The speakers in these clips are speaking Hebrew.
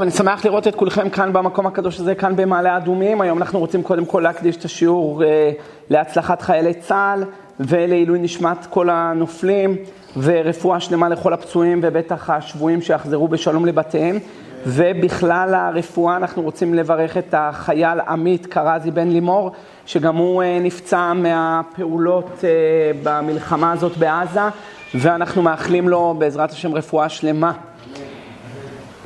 אני שמח לראות את כולכם כאן במקום הקדוש הזה, כאן במעלה אדומים. היום אנחנו רוצים קודם כל להקדיש את השיעור uh, להצלחת חיילי צה"ל ולעילוי נשמת כל הנופלים ורפואה שלמה לכל הפצועים ובטח השבויים שיחזרו בשלום לבתיהם. ובכלל הרפואה אנחנו רוצים לברך את החייל עמית קרזי בן לימור, שגם הוא uh, נפצע מהפעולות uh, במלחמה הזאת בעזה, ואנחנו מאחלים לו בעזרת השם רפואה שלמה.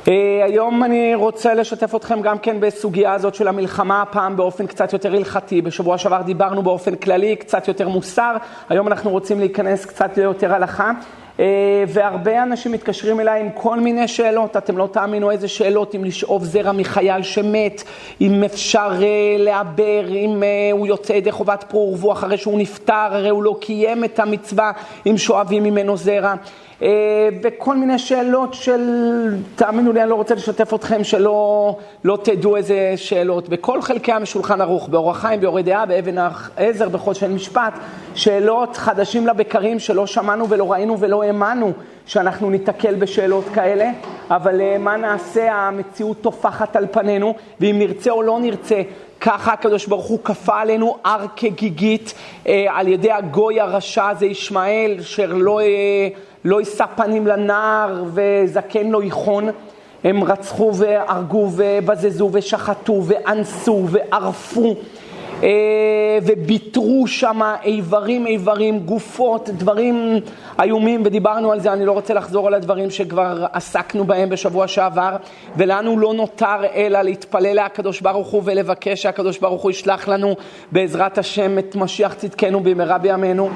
אה, היום אני רוצה לשתף אתכם גם כן בסוגיה הזאת של המלחמה, הפעם באופן קצת יותר הלכתי. בשבוע שעבר דיברנו באופן כללי, קצת יותר מוסר, היום אנחנו רוצים להיכנס קצת ליותר הלכה. אה, והרבה אנשים מתקשרים אליי עם כל מיני שאלות, אתם לא תאמינו איזה שאלות, אם לשאוב זרע מחייל שמת, אם אפשר אה, לעבר, אם הוא יוצא ידי חובת פרו ורבו אחרי שהוא נפטר, הרי הוא לא קיים את המצווה אם שואבים ממנו זרע. אה, מיני שאלות של, תאמינו לי, אני לא רוצה לשתף אתכם שלא לא תדעו איזה שאלות. בכל חלקי המשולחן ערוך, באורח חיים, ביורי דעה, באבן העזר, בחוד של משפט, שאלות חדשים לבקרים שלא שמענו ולא ראינו ולא האמנו שאנחנו ניתקל בשאלות כאלה, אבל אה, מה נעשה, המציאות טופחת על פנינו, ואם נרצה או לא נרצה, ככה הקדוש ברוך הוא כפה עלינו הר כגיגית אה, על ידי הגוי הרשע הזה ישמעאל, אשר לא... אה, לא יישא פנים לנער וזקן לא ייחון. הם רצחו והרגו ובזזו ושחטו ואנסו וערפו אה, וביטרו שם איברים איברים, גופות, דברים איומים ודיברנו על זה, אני לא רוצה לחזור על הדברים שכבר עסקנו בהם בשבוע שעבר ולנו לא נותר אלא להתפלל לקדוש ברוך הוא ולבקש שהקדוש ברוך הוא ישלח לנו בעזרת השם את משיח צדקנו במהרה בימינו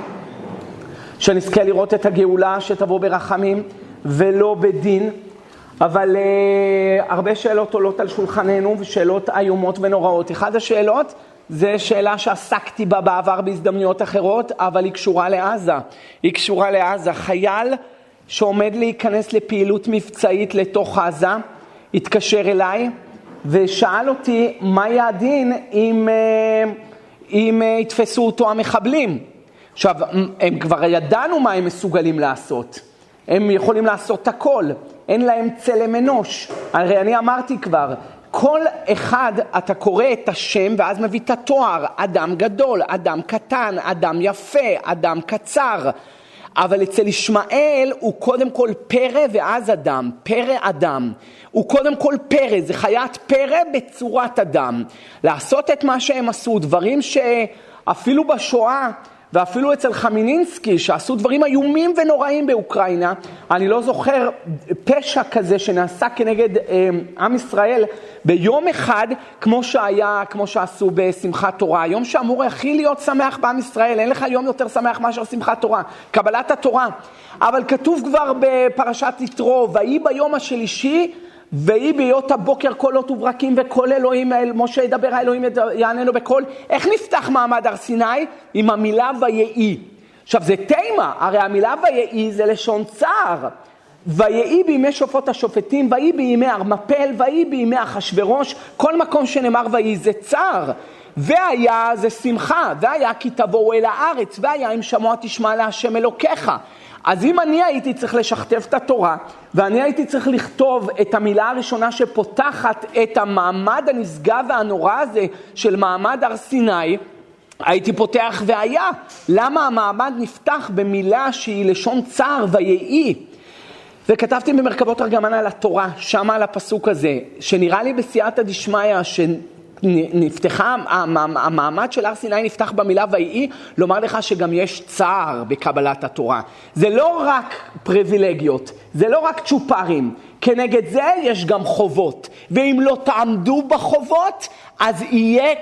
שנזכה לראות את הגאולה שתבוא ברחמים ולא בדין, אבל uh, הרבה שאלות עולות על שולחננו ושאלות איומות ונוראות. אחת השאלות זה שאלה שעסקתי בה בעבר בהזדמנויות אחרות, אבל היא קשורה לעזה. היא קשורה לעזה. חייל שעומד להיכנס לפעילות מבצעית לתוך עזה, התקשר אליי ושאל אותי מה יהיה הדין אם, אה, אם אה, יתפסו אותו המחבלים. עכשיו, הם כבר ידענו מה הם מסוגלים לעשות. הם יכולים לעשות הכל, אין להם צלם אנוש. הרי אני אמרתי כבר, כל אחד, אתה קורא את השם ואז מביא את התואר, אדם גדול, אדם קטן, אדם יפה, אדם קצר. אבל אצל ישמעאל הוא קודם כל פרא ואז אדם, פרא אדם. הוא קודם כל פרא, זה חיית פרא בצורת אדם. לעשות את מה שהם עשו, דברים שאפילו בשואה ואפילו אצל חמינינסקי, שעשו דברים איומים ונוראים באוקראינה, אני לא זוכר פשע כזה שנעשה כנגד אה, עם ישראל ביום אחד, כמו שהיה, כמו שעשו בשמחת תורה. יום שאמור הכי להיות שמח בעם ישראל, אין לך יום יותר שמח מאשר שמחת תורה, קבלת התורה. אבל כתוב כבר בפרשת יתרו, ויהי ביום השלישי ויהי בהיות הבוקר קולות וברקים וקול אלוהים, אל משה ידבר האלוהים יעננו בקול. איך נפתח מעמד הר סיני? עם המילה ויהי. עכשיו זה תימה, הרי המילה ויהי זה לשון צער. ויהי בימי שופט השופטים, ויהי בימי ארמפל, ויהי בימי אחשורוש, כל מקום שנאמר ויהי זה צער. והיה זה שמחה, והיה כי תבואו אל הארץ, והיה אם שמוע תשמע להשם אלוקיך. אז אם אני הייתי צריך לשכתב את התורה, ואני הייתי צריך לכתוב את המילה הראשונה שפותחת את המעמד הנשגב והנורא הזה של מעמד הר סיני, הייתי פותח והיה. למה המעמד נפתח במילה שהיא לשון צער ויהי? וכתבתי במרכבות ארגמן על התורה, שם על הפסוק הזה, שנראה לי בסייעתא דשמיא, נפתחה, המעמד של הר סיני נפתח במילה ויהי, לומר לך שגם יש צער בקבלת התורה. זה לא רק פריבילגיות, זה לא רק צ'ופרים, כנגד זה יש גם חובות. ואם לא תעמדו בחובות, אז יהיה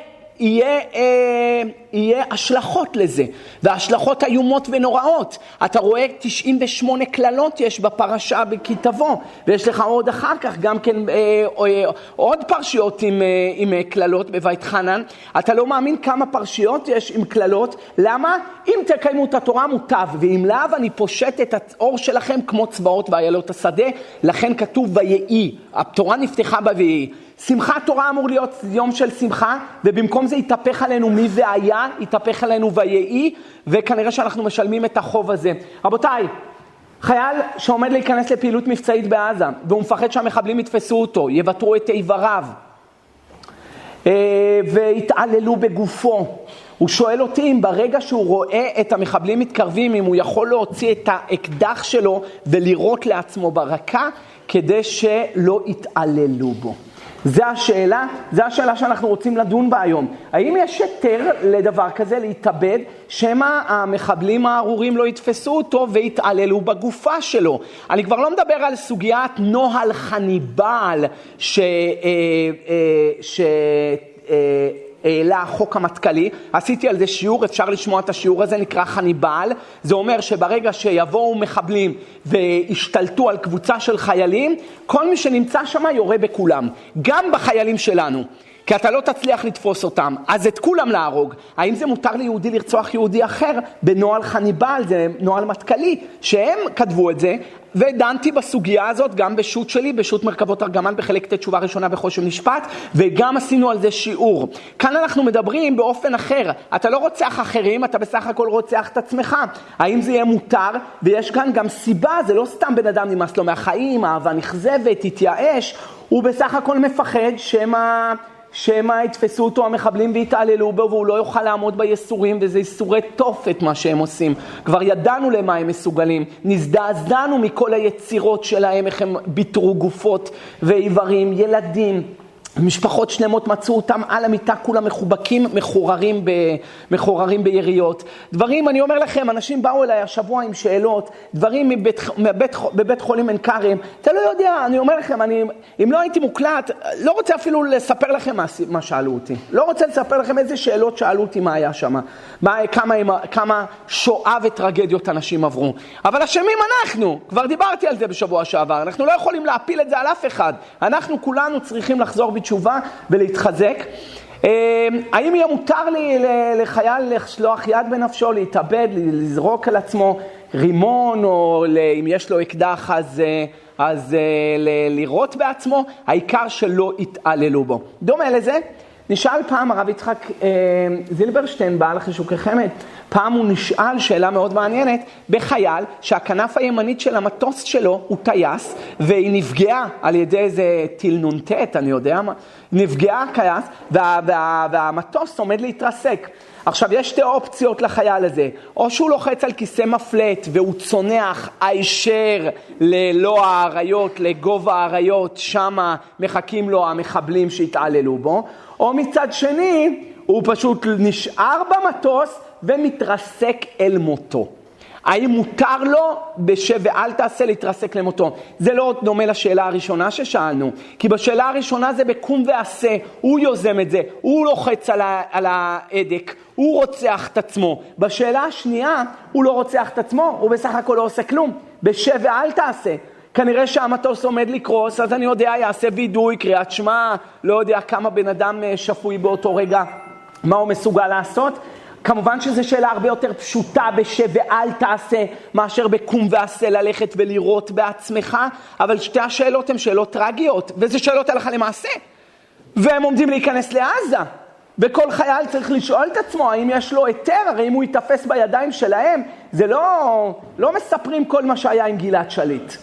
יהיה, אה, יהיה השלכות לזה, והשלכות איומות ונוראות. אתה רואה 98 קללות יש בפרשה בכי תבוא, ויש לך עוד אחר כך גם כן אה, אה, עוד פרשיות עם, אה, עם אה, קללות בבית חנן. אתה לא מאמין כמה פרשיות יש עם קללות, למה? אם תקיימו את התורה מוטב, ואם לאו אני פושט את האור שלכם כמו צבאות ואיילות השדה, לכן כתוב ויהי, התורה נפתחה בויהי. שמחת תורה אמור להיות יום של שמחה, ובמקום זה יתהפך עלינו מי זה היה, יתהפך עלינו ויהי, וכנראה שאנחנו משלמים את החוב הזה. רבותיי, חייל שעומד להיכנס לפעילות מבצעית בעזה, והוא מפחד שהמחבלים יתפסו אותו, יוותרו את איבריו, אה, ויתעללו בגופו. הוא שואל אותי אם ברגע שהוא רואה את המחבלים מתקרבים, אם הוא יכול להוציא את האקדח שלו ולירות לעצמו ברקה, כדי שלא יתעללו בו. זו השאלה, זו השאלה שאנחנו רוצים לדון בה היום. האם יש היתר לדבר כזה, להתאבד, שמא המחבלים הארורים לא יתפסו אותו ויתעללו בגופה שלו? אני כבר לא מדבר על סוגיית נוהל חניבל, ש... אה, אה, ש העלה החוק המטכ"לי, עשיתי על זה שיעור, אפשר לשמוע את השיעור הזה, נקרא חניבל, זה אומר שברגע שיבואו מחבלים וישתלטו על קבוצה של חיילים, כל מי שנמצא שם יורה בכולם, גם בחיילים שלנו. כי אתה לא תצליח לתפוס אותם, אז את כולם להרוג. האם זה מותר ליהודי לרצוח יהודי אחר? בנוהל חניבל, זה נוהל מטכ"לי, שהם כתבו את זה, ודנתי בסוגיה הזאת גם בשו"ת שלי, בשו"ת מרכבות ארגמן בחלק ט' תשובה ראשונה בחושן משפט, וגם עשינו על זה שיעור. כאן אנחנו מדברים באופן אחר, אתה לא רוצח אחרים, אתה בסך הכל רוצח את עצמך. האם זה יהיה מותר? ויש כאן גם סיבה, זה לא סתם בן אדם נמאס לו מהחיים, אהבה נכזבת, התייאש, הוא בסך הכל מפחד שמא... שמא יתפסו אותו המחבלים ויתעללו בו והוא לא יוכל לעמוד בייסורים וזה ייסורי תופת מה שהם עושים. כבר ידענו למה הם מסוגלים, נזדעזענו מכל היצירות שלהם, איך הם ביטרו גופות ואיברים, ילדים. משפחות שלמות מצאו אותם על המיטה, כולם מחובקים, מחוררים, ב, מחוררים ביריות. דברים, אני אומר לכם, אנשים באו אליי השבוע עם שאלות, דברים מבית, מבית, בבית חולים עין כרם, אתה לא יודע, אני אומר לכם, אני, אם לא הייתי מוקלט, לא רוצה אפילו לספר לכם מה, מה שאלו אותי. לא רוצה לספר לכם איזה שאלות שאלו אותי מה היה שם, מה, כמה, כמה שואה וטרגדיות אנשים עברו. אבל אשמים אנחנו, כבר דיברתי על זה בשבוע שעבר, אנחנו לא יכולים להפיל את זה על אף אחד. אנחנו כולנו צריכים לחזור בתשובה ולהתחזק. אמ, האם יהיה מותר לי לחייל לשלוח יד בנפשו, להתאבד, לזרוק על עצמו רימון, או אם יש לו אקדח אז, אה, אז אה, לירות בעצמו? העיקר שלא יתעללו בו. דומה לזה, נשאל פעם הרב יצחק אה, זילברשטיין, בעל חישוקי חמד, פעם הוא נשאל שאלה מאוד מעניינת בחייל שהכנף הימנית של המטוס שלו הוא טייס והיא נפגעה על ידי איזה טיל נ"ט, אני יודע מה, נפגעה הכייס וה, וה, והמטוס עומד להתרסק. עכשיו, יש שתי אופציות לחייל הזה, או שהוא לוחץ על כיסא מפלט והוא צונח הישר ללא האריות, לגובה האריות, שמה מחכים לו המחבלים שהתעללו בו, או מצד שני, הוא פשוט נשאר במטוס ומתרסק אל מותו. האם מותר לו בשב ואל תעשה להתרסק למותו? זה לא דומה לשאלה הראשונה ששאלנו, כי בשאלה הראשונה זה בקום ועשה, הוא יוזם את זה, הוא לוחץ על ההדק, הוא רוצח את עצמו. בשאלה השנייה, הוא לא רוצח את עצמו, הוא בסך הכל לא עושה כלום. בשב ואל תעשה. כנראה שהמטוס עומד לקרוס, אז אני יודע, יעשה וידוי, קריאת שמע, לא יודע כמה בן אדם אה, שפוי באותו רגע, מה הוא מסוגל לעשות. כמובן שזו שאלה הרבה יותר פשוטה בשב ואל תעשה, מאשר בקום ועשה ללכת ולירות בעצמך, אבל שתי השאלות הן שאלות טרגיות, וזה שאלות הלכה למעשה. והם עומדים להיכנס לעזה. וכל חייל צריך לשאול את עצמו האם יש לו היתר, הרי אם הוא ייתפס בידיים שלהם, זה לא, לא מספרים כל מה שהיה עם גלעד שליט.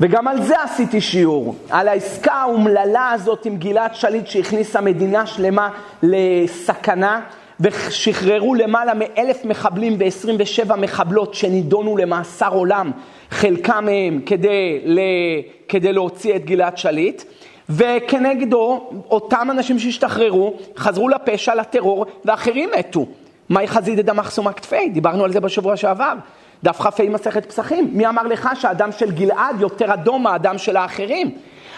וגם על זה עשיתי שיעור, על העסקה האומללה הזאת עם גלעד שליט שהכניסה מדינה שלמה לסכנה. ושחררו למעלה מאלף מחבלים ו-27 מחבלות שנידונו למאסר עולם, חלקם מהם כדי, ל... כדי להוציא את גלעד שליט. וכנגדו, אותם אנשים שהשתחררו, חזרו לפשע, לטרור, ואחרים מתו. מאי חזיד דמח סומק תפי, דיברנו על זה בשבוע שעבר. דף כ"ה מסכת פסחים. מי אמר לך שהדם של גלעד יותר אדום מהדם של האחרים?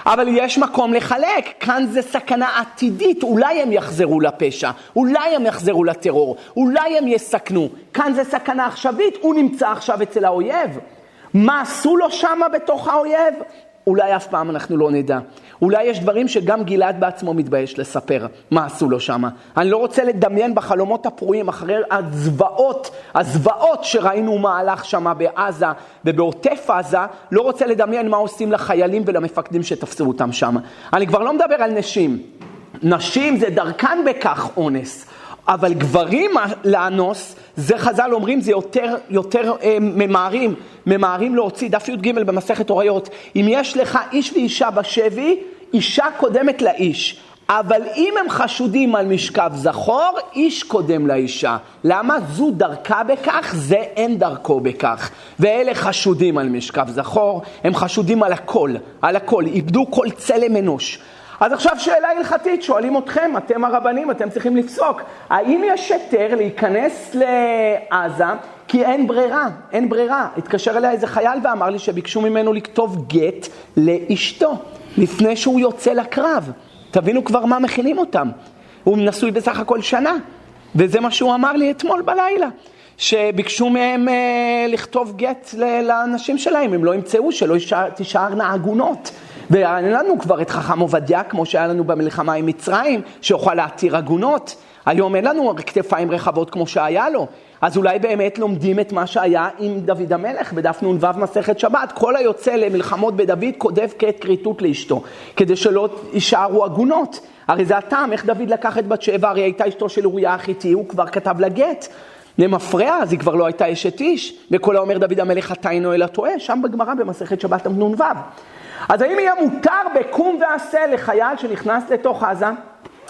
אבל יש מקום לחלק, כאן זה סכנה עתידית, אולי הם יחזרו לפשע, אולי הם יחזרו לטרור, אולי הם יסכנו. כאן זה סכנה עכשווית, הוא נמצא עכשיו אצל האויב. מה עשו לו שמה בתוך האויב? אולי אף פעם אנחנו לא נדע. אולי יש דברים שגם גלעד בעצמו מתבייש לספר מה עשו לו שם. אני לא רוצה לדמיין בחלומות הפרועים אחרי הזוועות, הזוועות שראינו מהלך שם בעזה ובעוטף עזה, לא רוצה לדמיין מה עושים לחיילים ולמפקדים שתפסו אותם שם. אני כבר לא מדבר על נשים. נשים זה דרכן בכך אונס. אבל גברים לאנוס, זה חז"ל אומרים, זה יותר, יותר אה, ממהרים, ממהרים להוציא, דף י"ג במסכת הוריות. אם יש לך איש ואישה בשבי, אישה קודמת לאיש. אבל אם הם חשודים על משכב זכור, איש קודם לאישה. למה? זו דרכה בכך, זה אין דרכו בכך. ואלה חשודים על משכב זכור, הם חשודים על הכל, על הכל, איבדו כל צלם אנוש. אז עכשיו שאלה הלכתית, שואלים אתכם, אתם הרבנים, אתם צריכים לפסוק. האם יש היתר להיכנס לעזה כי אין ברירה, אין ברירה. התקשר אליי איזה חייל ואמר לי שביקשו ממנו לכתוב גט לאשתו לפני שהוא יוצא לקרב. תבינו כבר מה מכינים אותם. הוא נשוי בסך הכל שנה, וזה מה שהוא אמר לי אתמול בלילה. שביקשו מהם אה, לכתוב גט לאנשים שלהם, הם לא ימצאו, שלא תישארנה עגונות. ואין לנו כבר את חכם עובדיה, כמו שהיה לנו במלחמה עם מצרים, שיוכל להתיר עגונות. היום אין לנו כתפיים רחבות כמו שהיה לו. אז אולי באמת לומדים את מה שהיה עם דוד המלך בדף נ"ו מסכת שבת. כל היוצא למלחמות בדוד כותב כעת כריתות לאשתו, כדי שלא יישארו עגונות. הרי זה הטעם, איך דוד לקח את בת שבע, הרי הייתה אשתו של אוריה החיתי, הוא כבר כתב לה גט. למפרע, אז היא כבר לא הייתה אשת איש, וכל האומר דוד המלך חטא אינו אלא טועה, שם בגמרא במסכת שבת נ"ו. אז האם יהיה מותר בקום ועשה לחייל שנכנס לתוך עזה?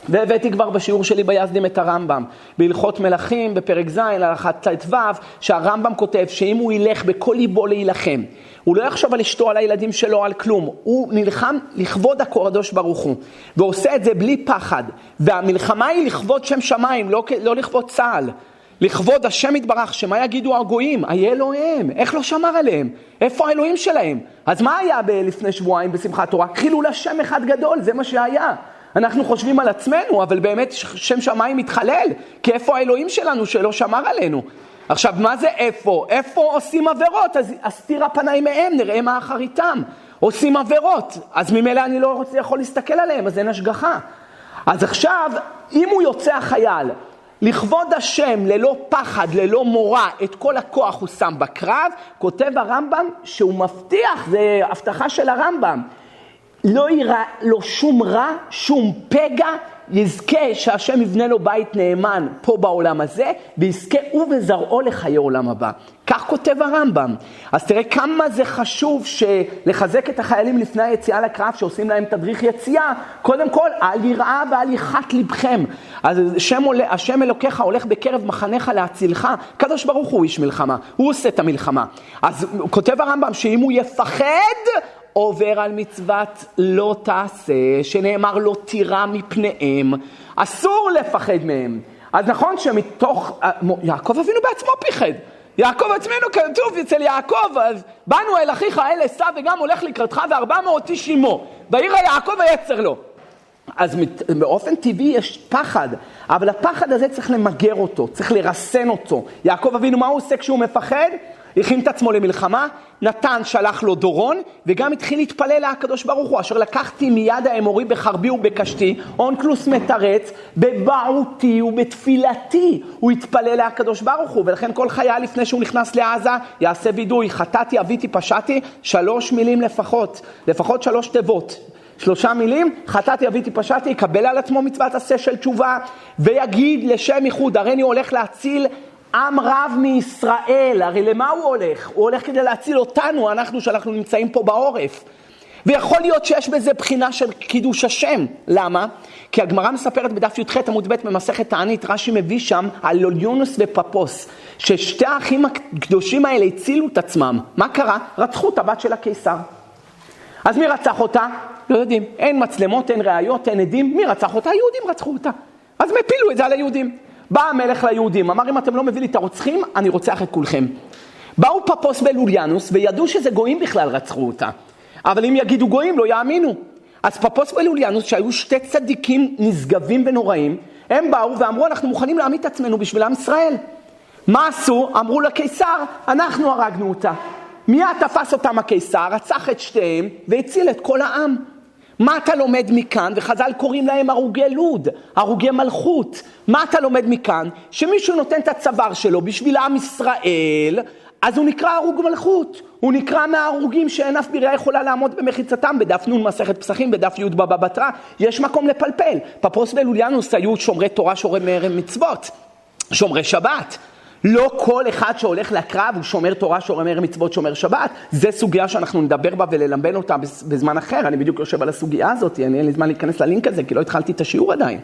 והבאתי כבר בשיעור שלי ביזדים את הרמב"ם, בהלכות מלכים, בפרק ז', הלכת ט"ו, שהרמב"ם כותב שאם הוא ילך בכל ליבו להילחם, הוא לא יחשוב על אשתו, על הילדים שלו, על כלום, הוא נלחם לכבוד הקדוש ברוך הוא, ועושה את זה בלי פחד, והמלחמה היא לכבוד שם שמיים, לא, לא לכבוד צה"ל. לכבוד השם יתברך, שמה יגידו הגויים? איה אלוהיהם, איך לא שמר עליהם? איפה האלוהים שלהם? אז מה היה לפני שבועיים בשמחת תורה? חילול השם אחד גדול, זה מה שהיה. אנחנו חושבים על עצמנו, אבל באמת שם שמיים מתחלל, כי איפה האלוהים שלנו שלא שמר עלינו? עכשיו, מה זה איפה? איפה עושים עבירות? אז אסתיר הפניים מהם, נראה מה אחריתם. עושים עבירות, אז ממילא אני לא רוצה, יכול להסתכל עליהם, אז אין השגחה. אז עכשיו, אם הוא יוצא החייל, לכבוד השם, ללא פחד, ללא מורא, את כל הכוח הוא שם בקרב, כותב הרמב"ם שהוא מבטיח, זה הבטחה של הרמב"ם, לא ייראה לו שום רע, שום פגע, יזכה שהשם יבנה לו בית נאמן פה בעולם הזה, ויזכה הוא וזרעו לחיי עולם הבא. כך כותב הרמב"ם. אז תראה כמה זה חשוב לחזק את החיילים לפני היציאה לקרב, שעושים להם תדריך יציאה, קודם כל, אל יראה ואל יחת לבכם. אז השם, עולה, השם אלוקיך הולך בקרב מחניך להצילך, קדוש ברוך הוא איש מלחמה, הוא עושה את המלחמה. אז כותב הרמב"ם שאם הוא יפחד, עובר על מצוות לא תעשה, שנאמר לא תירא מפניהם, אסור לפחד מהם. אז נכון שמתוך, יעקב אבינו בעצמו פיחד. יעקב עצמנו כתוב אצל יעקב, אז באנו אל אחיך אל עשו וגם הולך לקראתך וארבע מאות איש עמו. בעיר היעקב ויצר לו. אז באופן טבעי יש פחד, אבל הפחד הזה צריך למגר אותו, צריך לרסן אותו. יעקב אבינו, מה הוא עושה כשהוא מפחד? הכין את עצמו למלחמה, נתן שלח לו דורון, וגם התחיל להתפלל לקדוש ברוך הוא, אשר לקחתי מיד האמורי בחרבי ובקשתי, אונקלוס מתרץ, בבעותי ובתפילתי, הוא התפלל לקדוש ברוך הוא, ולכן כל חייל לפני שהוא נכנס לעזה, יעשה וידוי, חטאתי, אביתי, פשעתי, שלוש מילים לפחות, לפחות שלוש תיבות. שלושה מילים, חטאתי, אביתי, פשעתי, יקבל על עצמו מצוות עשה של תשובה, ויגיד לשם ייחוד, הריני הולך להציל עם רב מישראל, הרי למה הוא הולך? הוא הולך כדי להציל אותנו, אנחנו שאנחנו נמצאים פה בעורף. ויכול להיות שיש בזה בחינה של קידוש השם. למה? כי הגמרא מספרת בדף י"ח עמוד ב' במסכת תענית, רש"י מביא שם על לוליונוס ופפוס, ששתי האחים הקדושים האלה הצילו את עצמם. מה קרה? רצחו את הבת של הקיסר. אז מי רצח אותה? לא יודעים. אין מצלמות, אין ראיות, אין עדים. מי רצח אותה? היהודים רצחו אותה. אז הם הפילו את זה על היהודים. בא המלך ליהודים, אמר אם אתם לא מביאים לי את הרוצחים, אני רוצח את כולכם. באו פפוס בלוליאנוס וידעו שזה גויים בכלל רצחו אותה. אבל אם יגידו גויים לא יאמינו. אז פפוס בלוליאנוס שהיו שתי צדיקים נשגבים ונוראים, הם באו ואמרו אנחנו מוכנים להעמיד את עצמנו בשביל עם ישראל. מה עשו? אמרו לקיסר, אנחנו הרגנו אותה. מיד תפס אותם הקיסר, רצח את שתיהם והציל את כל העם. מה אתה לומד מכאן? וחז"ל קוראים להם הרוגי לוד, הרוגי מלכות. מה אתה לומד מכאן? שמישהו נותן את הצוואר שלו בשביל עם ישראל, אז הוא נקרא הרוג מלכות. הוא נקרא מההרוגים שאין אף בירייה יכולה לעמוד במחיצתם, בדף נ' מסכת פסחים, בדף י' בבא בתרא, יש מקום לפלפל. פפוס ולוליאנוס היו שומרי תורה, שומרי מצוות, שומרי שבת. לא כל אחד שהולך לקרב הוא שומר תורה, שומר מצוות, שומר שבת. זה סוגיה שאנחנו נדבר בה וללמבן אותה בזמן אחר. אני בדיוק יושב על הסוגיה הזאת, אני אין לי זמן להיכנס ללינק הזה, כי לא התחלתי את השיעור עדיין.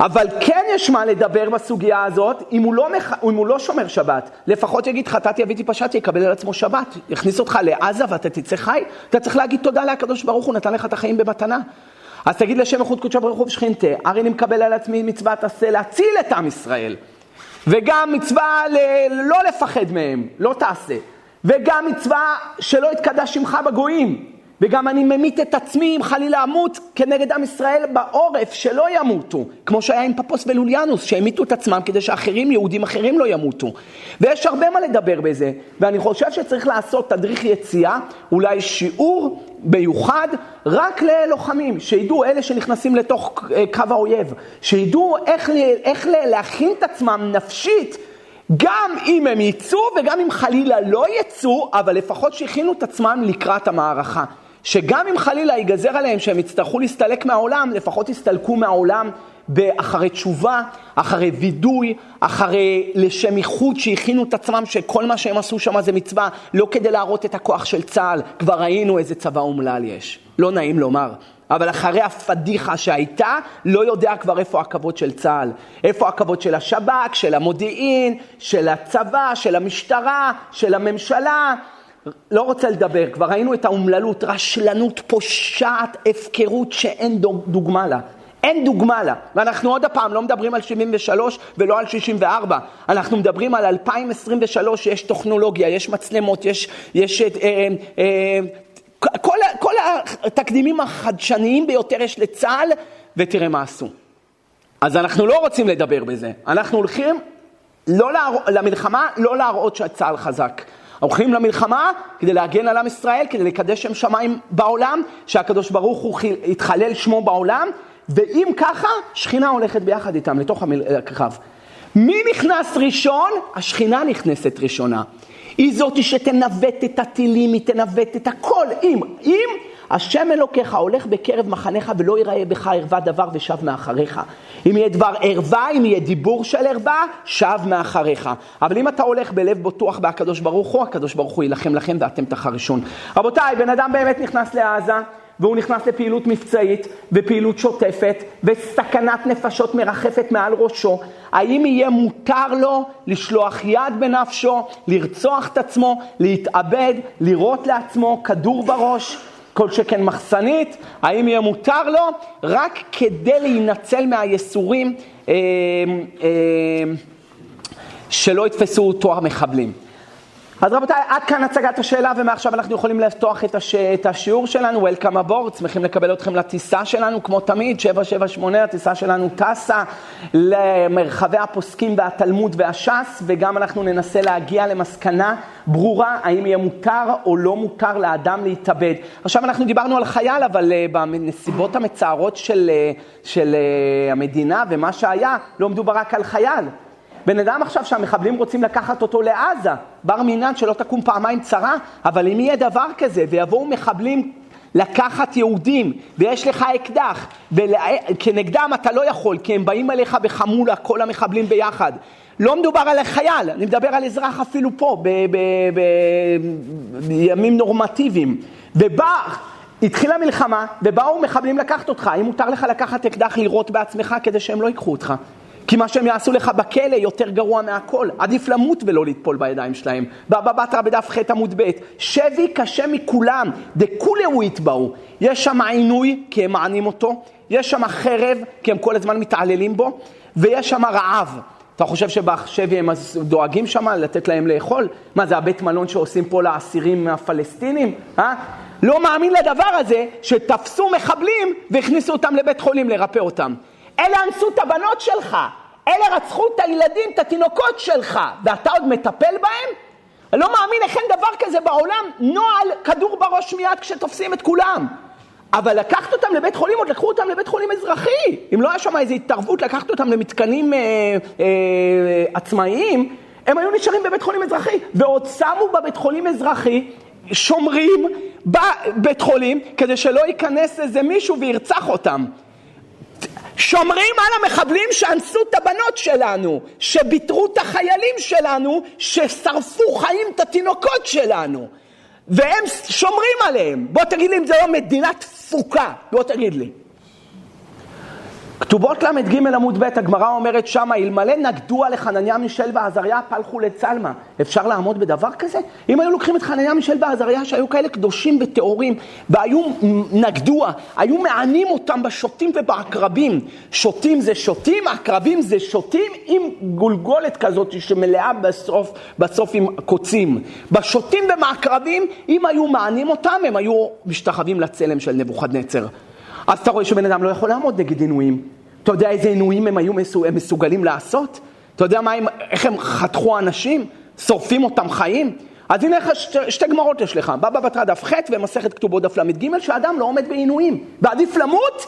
אבל כן יש מה לדבר בסוגיה הזאת, אם הוא לא, מח... אם הוא לא שומר שבת. לפחות יגיד חטאתי אביתי פשעתי, יקבל על עצמו שבת. יכניס אותך לעזה ואתה תצא חי, אתה צריך להגיד תודה לקדוש ברוך הוא, נתן לך את החיים במתנה. אז תגיד לשם איכות קודשא ברוך הוא ושכינתה, הרי אני מקבל על עצמי מצוות עשה להציל את עם ישראל. וגם מצווה ל... לא לפחד מהם, לא תעשה. וגם מצווה שלא יתקדש שמך בגויים. וגם אני ממית את עצמי אם חלילה אמות כנגד עם ישראל בעורף, שלא ימותו, כמו שהיה עם פפוס ולוליאנוס, שהמיתו את עצמם כדי שאחרים, יהודים אחרים לא ימותו. ויש הרבה מה לדבר בזה, ואני חושב שצריך לעשות תדריך יציאה, אולי שיעור מיוחד רק ללוחמים, שידעו אלה שנכנסים לתוך אה, קו האויב, שידעו איך, איך להכין את עצמם נפשית. גם אם הם יצאו וגם אם חלילה לא יצאו, אבל לפחות שהכינו את עצמם לקראת המערכה. שגם אם חלילה ייגזר עליהם שהם יצטרכו להסתלק מהעולם, לפחות יסתלקו מהעולם אחרי תשובה, אחרי וידוי, אחרי לשם איחוד שהכינו את עצמם שכל מה שהם עשו שם זה מצווה, לא כדי להראות את הכוח של צה"ל, כבר ראינו איזה צבא אומלל יש, לא נעים לומר. אבל אחרי הפדיחה שהייתה, לא יודע כבר איפה הכבוד של צה"ל. איפה הכבוד של השב"כ, של המודיעין, של הצבא, של המשטרה, של הממשלה. לא רוצה לדבר, כבר ראינו את האומללות, רשלנות פושעת, הפקרות שאין דוגמה לה. אין דוגמה לה. ואנחנו עוד פעם לא מדברים על 73 ולא על 64. אנחנו מדברים על 2023, יש טכנולוגיה, יש מצלמות, יש, יש אה, אה, אה, כל, כל התקדימים החדשניים ביותר יש לצה"ל, ותראה מה עשו. אז אנחנו לא רוצים לדבר בזה. אנחנו הולכים לא להרא... למלחמה, לא להראות שצה"ל חזק. הולכים למלחמה כדי להגן על עם ישראל, כדי לקדש שם שמיים בעולם, שהקדוש ברוך הוא יתחלל שמו בעולם, ואם ככה, שכינה הולכת ביחד איתם לתוך הקרב. מי נכנס ראשון? השכינה נכנסת ראשונה. היא זאתי שתנווט את הטילים, היא תנווט את הכל. אם, אם השם אלוקיך הולך בקרב מחניך ולא יראה בך ערווה דבר ושב מאחריך. אם יהיה דבר ערווה, אם יהיה דיבור של ערווה, שב מאחריך. אבל אם אתה הולך בלב בטוח בהקדוש ברוך הוא, הקדוש ברוך הוא יילחם לכם ואתם תחרישון. רבותיי, בן אדם באמת נכנס לעזה. והוא נכנס לפעילות מבצעית ופעילות שוטפת וסכנת נפשות מרחפת מעל ראשו, האם יהיה מותר לו לשלוח יד בנפשו, לרצוח את עצמו, להתאבד, לירות לעצמו כדור בראש? כל שכן מחסנית, האם יהיה מותר לו רק כדי להינצל מהייסורים אה, אה, שלא יתפסו אותו המחבלים. אז רבותיי, עד כאן הצגת השאלה, ומעכשיו אנחנו יכולים לפתוח את, הש... את השיעור שלנו, Welcome aboard, שמחים לקבל אתכם לטיסה שלנו, כמו תמיד, 778, הטיסה שלנו טסה למרחבי הפוסקים והתלמוד והש"ס, וגם אנחנו ננסה להגיע למסקנה ברורה, האם יהיה מותר או לא מותר לאדם להתאבד. עכשיו אנחנו דיברנו על חייל, אבל uh, בנסיבות המצערות של, uh, של uh, המדינה ומה שהיה, לא מדובר רק על חייל. בן אדם עכשיו שהמחבלים רוצים לקחת אותו לעזה, בר מינן שלא תקום פעמיים צרה, אבל אם יהיה דבר כזה ויבואו מחבלים לקחת יהודים ויש לך אקדח וכנגדם אתה לא יכול כי הם באים אליך בחמולה כל המחבלים ביחד. לא מדובר על החייל, אני מדבר על אזרח אפילו פה בימים נורמטיביים. ובא, התחילה מלחמה ובאו מחבלים לקחת אותך, האם מותר לך לקחת אקדח לירות בעצמך כדי שהם לא ייקחו אותך? כי מה שהם יעשו לך בכלא יותר גרוע מהכל. עדיף למות ולא לטפול בידיים שלהם. בבא בתרא בדף ח' עמוד ב', שבי קשה מכולם, דכולהו יתבעו. יש שם עינוי, כי הם מענים אותו, יש שם חרב, כי הם כל הזמן מתעללים בו, ויש שם רעב. אתה חושב שבשבי הם דואגים שם לתת להם לאכול? מה, זה הבית מלון שעושים פה לאסירים הפלסטינים? אה? לא מאמין לדבר הזה שתפסו מחבלים והכניסו אותם לבית חולים לרפא אותם. אלה אנסו את הבנות שלך, אלה רצחו את הילדים, את התינוקות שלך, ואתה עוד מטפל בהם? אני לא מאמין איך אין דבר כזה בעולם, נוהל כדור בראש מיד כשתופסים את כולם. אבל לקחת אותם לבית חולים, עוד לקחו אותם לבית חולים אזרחי. אם לא היה שם איזו התערבות לקחת אותם למתקנים אה, אה, עצמאיים, הם היו נשארים בבית חולים אזרחי, ועוד שמו בבית חולים אזרחי שומרים בבית חולים כדי שלא ייכנס איזה מישהו וירצח אותם. שומרים על המחבלים שאנסו את הבנות שלנו, שביטרו את החיילים שלנו, ששרפו חיים את התינוקות שלנו. והם שומרים עליהם. בוא תגיד לי אם זה לא מדינה תפוקה. בוא תגיד לי. כתובות ל"ג עמוד ב', הגמרא אומרת שמה, אלמלא נגדו על חנניה מישל ועזריה פלחו לצלמה. אפשר לעמוד בדבר כזה? אם היו לוקחים את חנניה מישל ועזריה, שהיו כאלה קדושים וטהורים, והיו נגדוה, היו מענים אותם בשוטים ובעקרבים. שוטים זה שוטים, עקרבים זה שוטים עם גולגולת כזאת שמלאה בסוף, בסוף עם קוצים. בשוטים ובעקרבים, אם היו מענים אותם, הם היו משתחווים לצלם של נבוכדנצר. אז אתה רואה שבן אדם לא יכול לעמוד נגד עינויים. אתה יודע איזה עינויים הם היו מסוגלים לעשות? אתה יודע מה איך הם חתכו אנשים? שורפים אותם חיים? אז הנה לך שתי, שתי גמרות יש לך, בבא בתרא דף ח' ומסכת כתובות דף ל"ג, שאדם לא עומד בעינויים. ועדיף למות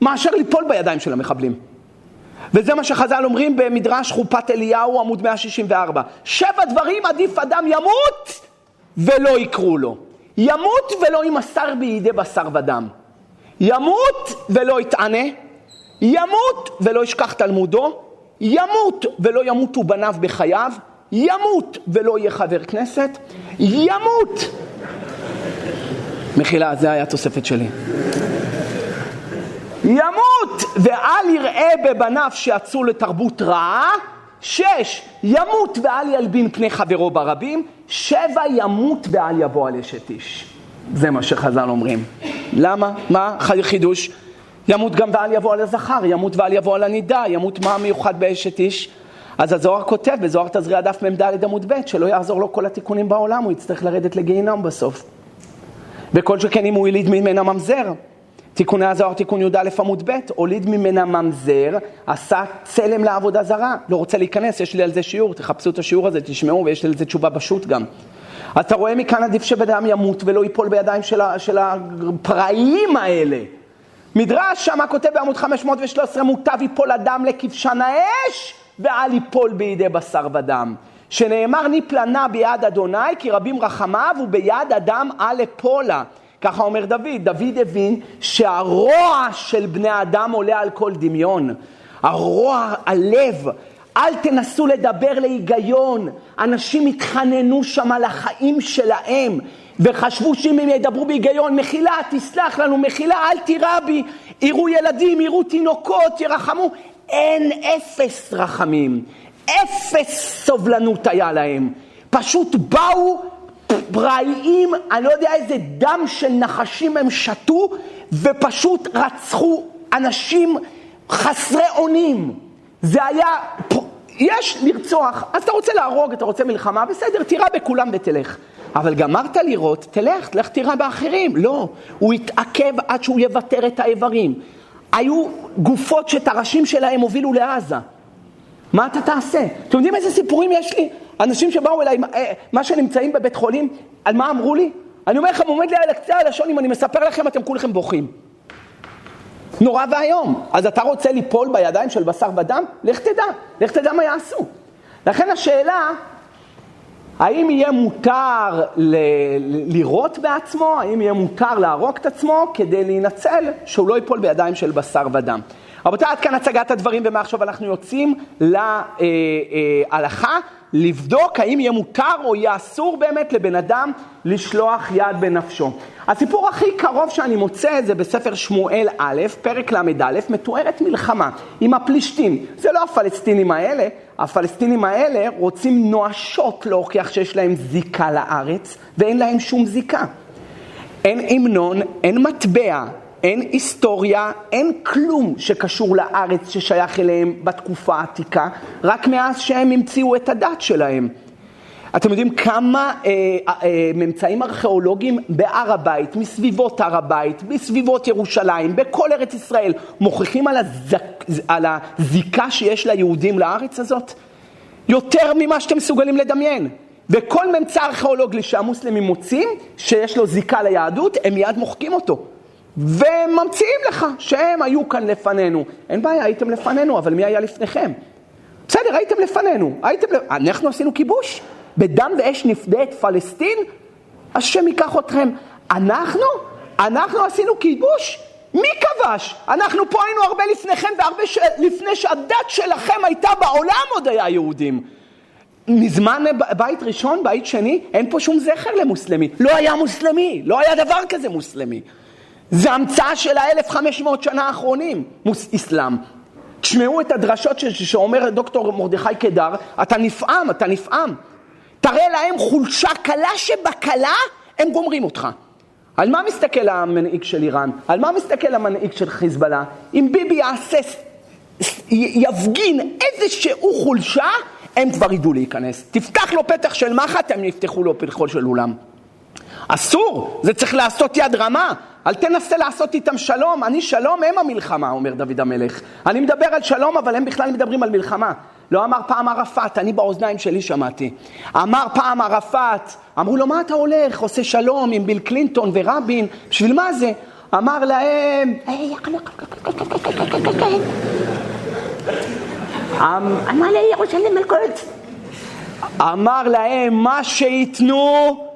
מאשר ליפול בידיים של המחבלים. וזה מה שחז"ל אומרים במדרש חופת אליהו עמוד 164. שבע דברים עדיף אדם ימות ולא יקרו לו. ימות ולא ימסר בידי בשר ודם. ימות ולא יתענה, ימות ולא ישכח תלמודו, ימות ולא ימותו בניו בחייו, ימות ולא יהיה חבר כנסת, ימות. מחילה, זה היה תוספת שלי. ימות ואל יראה בבניו שיצאו לתרבות רעה. שש, ימות ואל ילבין פני חברו ברבים. שבע, ימות ואל יבוא על אשת איש. זה מה שחז"ל אומרים. למה? מה חידוש? ימות גם ואל יבוא על הזכר, ימות ואל יבוא על הנידה, ימות מה מיוחד באשת איש? אז הזוהר כותב בזוהר תזריע דף מ"ד עמוד ב', שלא יעזור לו כל התיקונים בעולם, הוא יצטרך לרדת לגיהינום בסוף. וכל שכן אם הוא יליד ממנה ממזר. תיקוני הזוהר, תיקון י"א עמוד ב', הוליד ממנה ממזר, עשה צלם לעבודה זרה. לא רוצה להיכנס, יש לי על זה שיעור, תחפשו את השיעור הזה, תשמעו, ויש לי על זה תשובה בשו"ת גם. אתה רואה מכאן עדיף שבן אדם ימות ולא ייפול בידיים של, ה, של הפראיים האלה. מדרש שמה כותב בעמוד 513, מוטב ייפול אדם לכבשן האש ואל ייפול בידי בשר ודם. שנאמר ניפלנה ביד אדוני כי רבים רחמיו וביד אדם אל אפולה. ככה אומר דוד, דוד הבין שהרוע של בני אדם עולה על כל דמיון. הרוע, הלב, אל תנסו לדבר להיגיון. אנשים התחננו שם על החיים שלהם, וחשבו שאם הם ידברו בהיגיון, מחילה, תסלח לנו, מחילה, אל תירה בי, יראו ילדים, יראו תינוקות, ירחמו. אין אפס רחמים, אפס סובלנות היה להם. פשוט באו פראיים, אני לא יודע איזה דם של נחשים הם שתו, ופשוט רצחו אנשים חסרי אונים. זה היה, יש לרצוח, אז אתה רוצה להרוג, אתה רוצה מלחמה, בסדר, תירה בכולם ותלך. אבל גמרת לירות, תלך, תלך תירה באחרים. לא, הוא התעכב עד שהוא יוותר את האיברים. היו גופות שאת הראשים שלהם הובילו לעזה. מה אתה תעשה? אתם יודעים איזה סיפורים יש לי? אנשים שבאו אליי, אה, מה שנמצאים בבית חולים, על מה אמרו לי? אני אומר לכם, עומד לי על הקצה הלשון, אם אני מספר לכם, אתם כולכם בוכים. נורא ואיום. אז אתה רוצה ליפול בידיים של בשר ודם? לך תדע, לך תדע מה יעשו. לכן השאלה, האם יהיה מותר ל- לירות בעצמו, האם יהיה מותר להרוג את עצמו כדי להינצל שהוא לא ייפול בידיים של בשר ודם. רבותיי, עד כאן הצגת הדברים, ומעכשיו אנחנו יוצאים להלכה, לבדוק האם יהיה מותר או יהיה אסור באמת לבן אדם לשלוח יד בנפשו. הסיפור הכי קרוב שאני מוצא זה בספר שמואל א', פרק ל"א, מתוארת מלחמה עם הפלישתים. זה לא הפלסטינים האלה, הפלסטינים האלה רוצים נואשות להוכיח שיש להם זיקה לארץ, ואין להם שום זיקה. אין המנון, אין מטבע, אין היסטוריה, אין כלום שקשור לארץ ששייך אליהם בתקופה העתיקה, רק מאז שהם המציאו את הדת שלהם. אתם יודעים כמה אה, אה, ממצאים ארכיאולוגיים בהר הבית, מסביבות הר הבית, בסביבות ירושלים, בכל ארץ ישראל, מוכיחים על, הזק, על הזיקה שיש ליהודים לארץ הזאת? יותר ממה שאתם מסוגלים לדמיין. וכל ממצא ארכיאולוגי שהמוסלמים מוצאים, שיש לו זיקה ליהדות, הם מיד מוחקים אותו. וממציאים לך שהם היו כאן לפנינו. אין בעיה, הייתם לפנינו, אבל מי היה לפניכם? בסדר, הייתם לפנינו, הייתם, אנחנו עשינו כיבוש? בדם ואש נפדה את פלסטין? השם ייקח אתכם. אנחנו? אנחנו עשינו כיבוש? מי כבש? אנחנו פה היינו הרבה לפניכם והרבה ש... לפני שהדת שלכם הייתה בעולם עוד היה יהודים. מזמן בית ראשון, בית שני, אין פה שום זכר למוסלמי. לא היה מוסלמי, לא היה דבר כזה מוסלמי. זה המצאה של האלף חמש מאות שנה האחרונים, מוס, אסלאם. תשמעו את הדרשות ש... שאומר דוקטור מרדכי קדר, אתה נפעם, אתה נפעם. תראה להם חולשה קלה שבקלה, הם גומרים אותך. על מה מסתכל המנהיג של איראן? על מה מסתכל המנהיג של חיזבאללה? אם ביבי יעשה, יפגין איזשהו חולשה, הם כבר ידעו להיכנס. תפתח לו פתח של מחט, הם יפתחו לו פתחו של אולם. אסור, זה צריך לעשות יד רמה. אל תנסה לעשות איתם שלום, אני שלום, הם המלחמה, אומר דוד המלך. אני מדבר על שלום, אבל הם בכלל מדברים על מלחמה. לא אמר פעם ערפאת, אני באוזניים שלי שמעתי. אמר פעם ערפאת, אמרו לו, מה אתה הולך? עושה שלום עם ביל קלינטון ורבין, בשביל מה זה? אמר להם, אמר להם, מה שייתנו,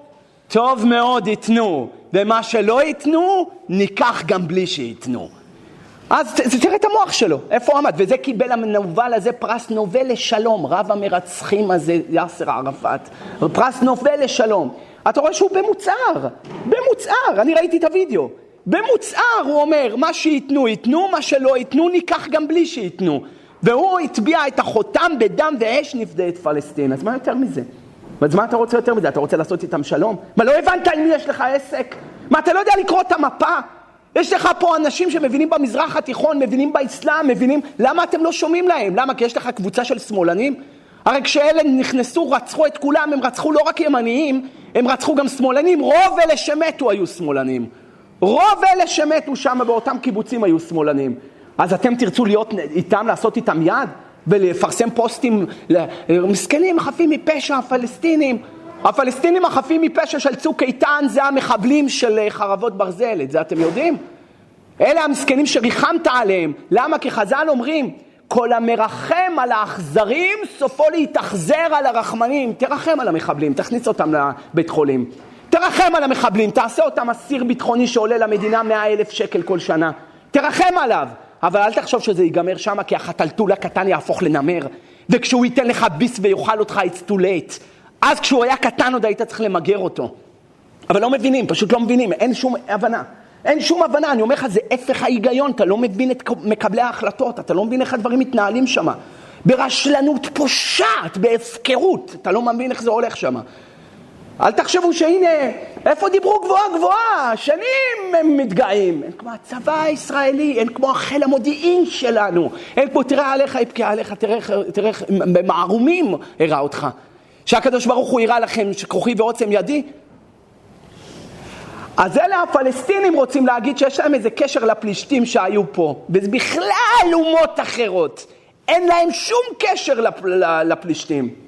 טוב מאוד ייתנו, ומה שלא ייתנו, ניקח גם בלי שייתנו. אז תראה את המוח שלו, איפה הוא עמד? וזה קיבל המנוול הזה פרס נובל לשלום, רב המרצחים הזה, יאסר ערפאת, פרס נובל לשלום. אתה רואה שהוא במוצהר, במוצהר, אני ראיתי את הוידאו. במוצהר הוא אומר, מה שייתנו ייתנו, מה שלא ייתנו ניקח גם בלי שייתנו. והוא הטביע את החותם בדם ואש נפדה את פלסטין. אז מה יותר מזה? אז מה אתה רוצה יותר מזה? אתה רוצה לעשות איתם שלום? מה, לא הבנת עם מי יש לך עסק? מה, אתה לא יודע לקרוא את המפה? יש לך פה אנשים שמבינים במזרח התיכון, מבינים באסלאם, מבינים... למה אתם לא שומעים להם? למה? כי יש לך קבוצה של שמאלנים? הרי כשאלה נכנסו, רצחו את כולם, הם רצחו לא רק ימניים, הם רצחו גם שמאלנים. רוב אלה שמתו היו שמאלנים. רוב אלה שמתו שם באותם קיבוצים היו שמאלנים. אז אתם תרצו להיות איתם, לעשות איתם יד? ולפרסם פוסטים, מסכנים, חפים מפשע, הפלסטינים. הפלסטינים החפים מפשע של צוק איתן זה המחבלים של אה, חרבות ברזל, את זה אתם יודעים? אלה המסכנים שריחמת עליהם. למה? כי חז"ל אומרים, כל המרחם על האכזרים, סופו להתאכזר על הרחמנים. תרחם על המחבלים, תכניס אותם לבית חולים. תרחם על המחבלים, תעשה אותם אסיר ביטחוני שעולה למדינה מאה אלף שקל כל שנה. תרחם עליו. אבל אל תחשוב שזה ייגמר שמה, כי החתלתול הקטן יהפוך לנמר. וכשהוא ייתן לך ביס ויאכל אותך, it's too late. אז כשהוא היה קטן עוד היית צריך למגר אותו. אבל לא מבינים, פשוט לא מבינים, אין שום הבנה. אין שום הבנה, אני אומר לך, זה הפך ההיגיון, אתה לא מבין את מקבלי ההחלטות, אתה לא מבין איך הדברים מתנהלים שם. ברשלנות פושעת, בהפקרות, אתה לא מבין איך זה הולך שם. אל תחשבו שהנה, איפה דיברו גבוהה גבוהה? שנים הם מתגאים. אין כמו הצבא הישראלי, אין כמו חיל המודיעין שלנו. אין כמו תראה עליך, יבכה עליך, תראה איך במערומים הראה אותך. שהקדוש ברוך הוא יראה לכם שכוחי ועוצם ידי? אז אלה הפלסטינים רוצים להגיד שיש להם איזה קשר לפלישתים שהיו פה, וזה בכלל אומות אחרות. אין להם שום קשר לפ... לפלישתים.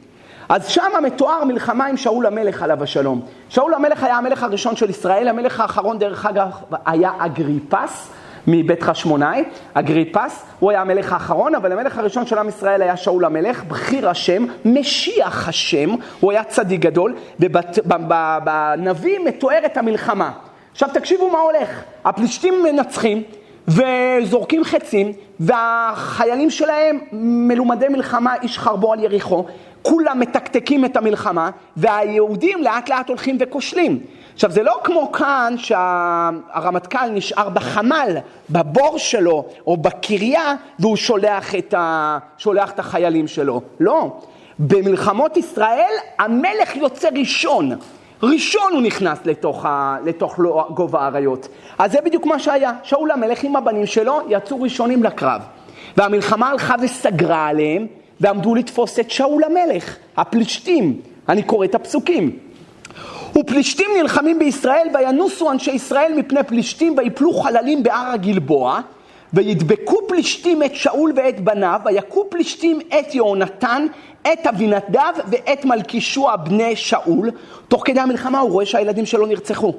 אז שם מתואר מלחמה עם שאול המלך עליו השלום. שאול המלך היה המלך הראשון של ישראל, המלך האחרון דרך אגב היה אגריפס מבית חשמונאי, אגריפס, הוא היה המלך האחרון, אבל המלך הראשון של עם ישראל היה שאול המלך, בכיר השם, משיח השם, הוא היה צדיק גדול, ובנביא מתוארת המלחמה. עכשיו תקשיבו מה הולך, הפלישתים מנצחים וזורקים חצים, והחיילים שלהם מלומדי מלחמה, איש חרבו על יריחו, כולם מתקתקים את המלחמה, והיהודים לאט לאט הולכים וכושלים. עכשיו, זה לא כמו כאן שהרמטכ"ל נשאר בחמ"ל, בבור שלו, או בקריה, והוא שולח את, ה... שולח את החיילים שלו. לא. במלחמות ישראל המלך יוצא ראשון. ראשון הוא נכנס לתוך, ה... לתוך גובה האריות. אז זה בדיוק מה שהיה. שאול המלך עם הבנים שלו יצאו ראשונים לקרב. והמלחמה הלכה וסגרה עליהם, ועמדו לתפוס את שאול המלך, הפלישתים. אני קורא את הפסוקים. ופלישתים נלחמים בישראל, וינוסו אנשי ישראל מפני פלישתים, ויפלו חללים בהר הגלבוע, וידבקו פלישתים את שאול ואת בניו, ויכו פלישתים את יהונתן, את אבינדב ואת מלכישוע בני שאול. תוך כדי המלחמה הוא רואה שהילדים שלו נרצחו.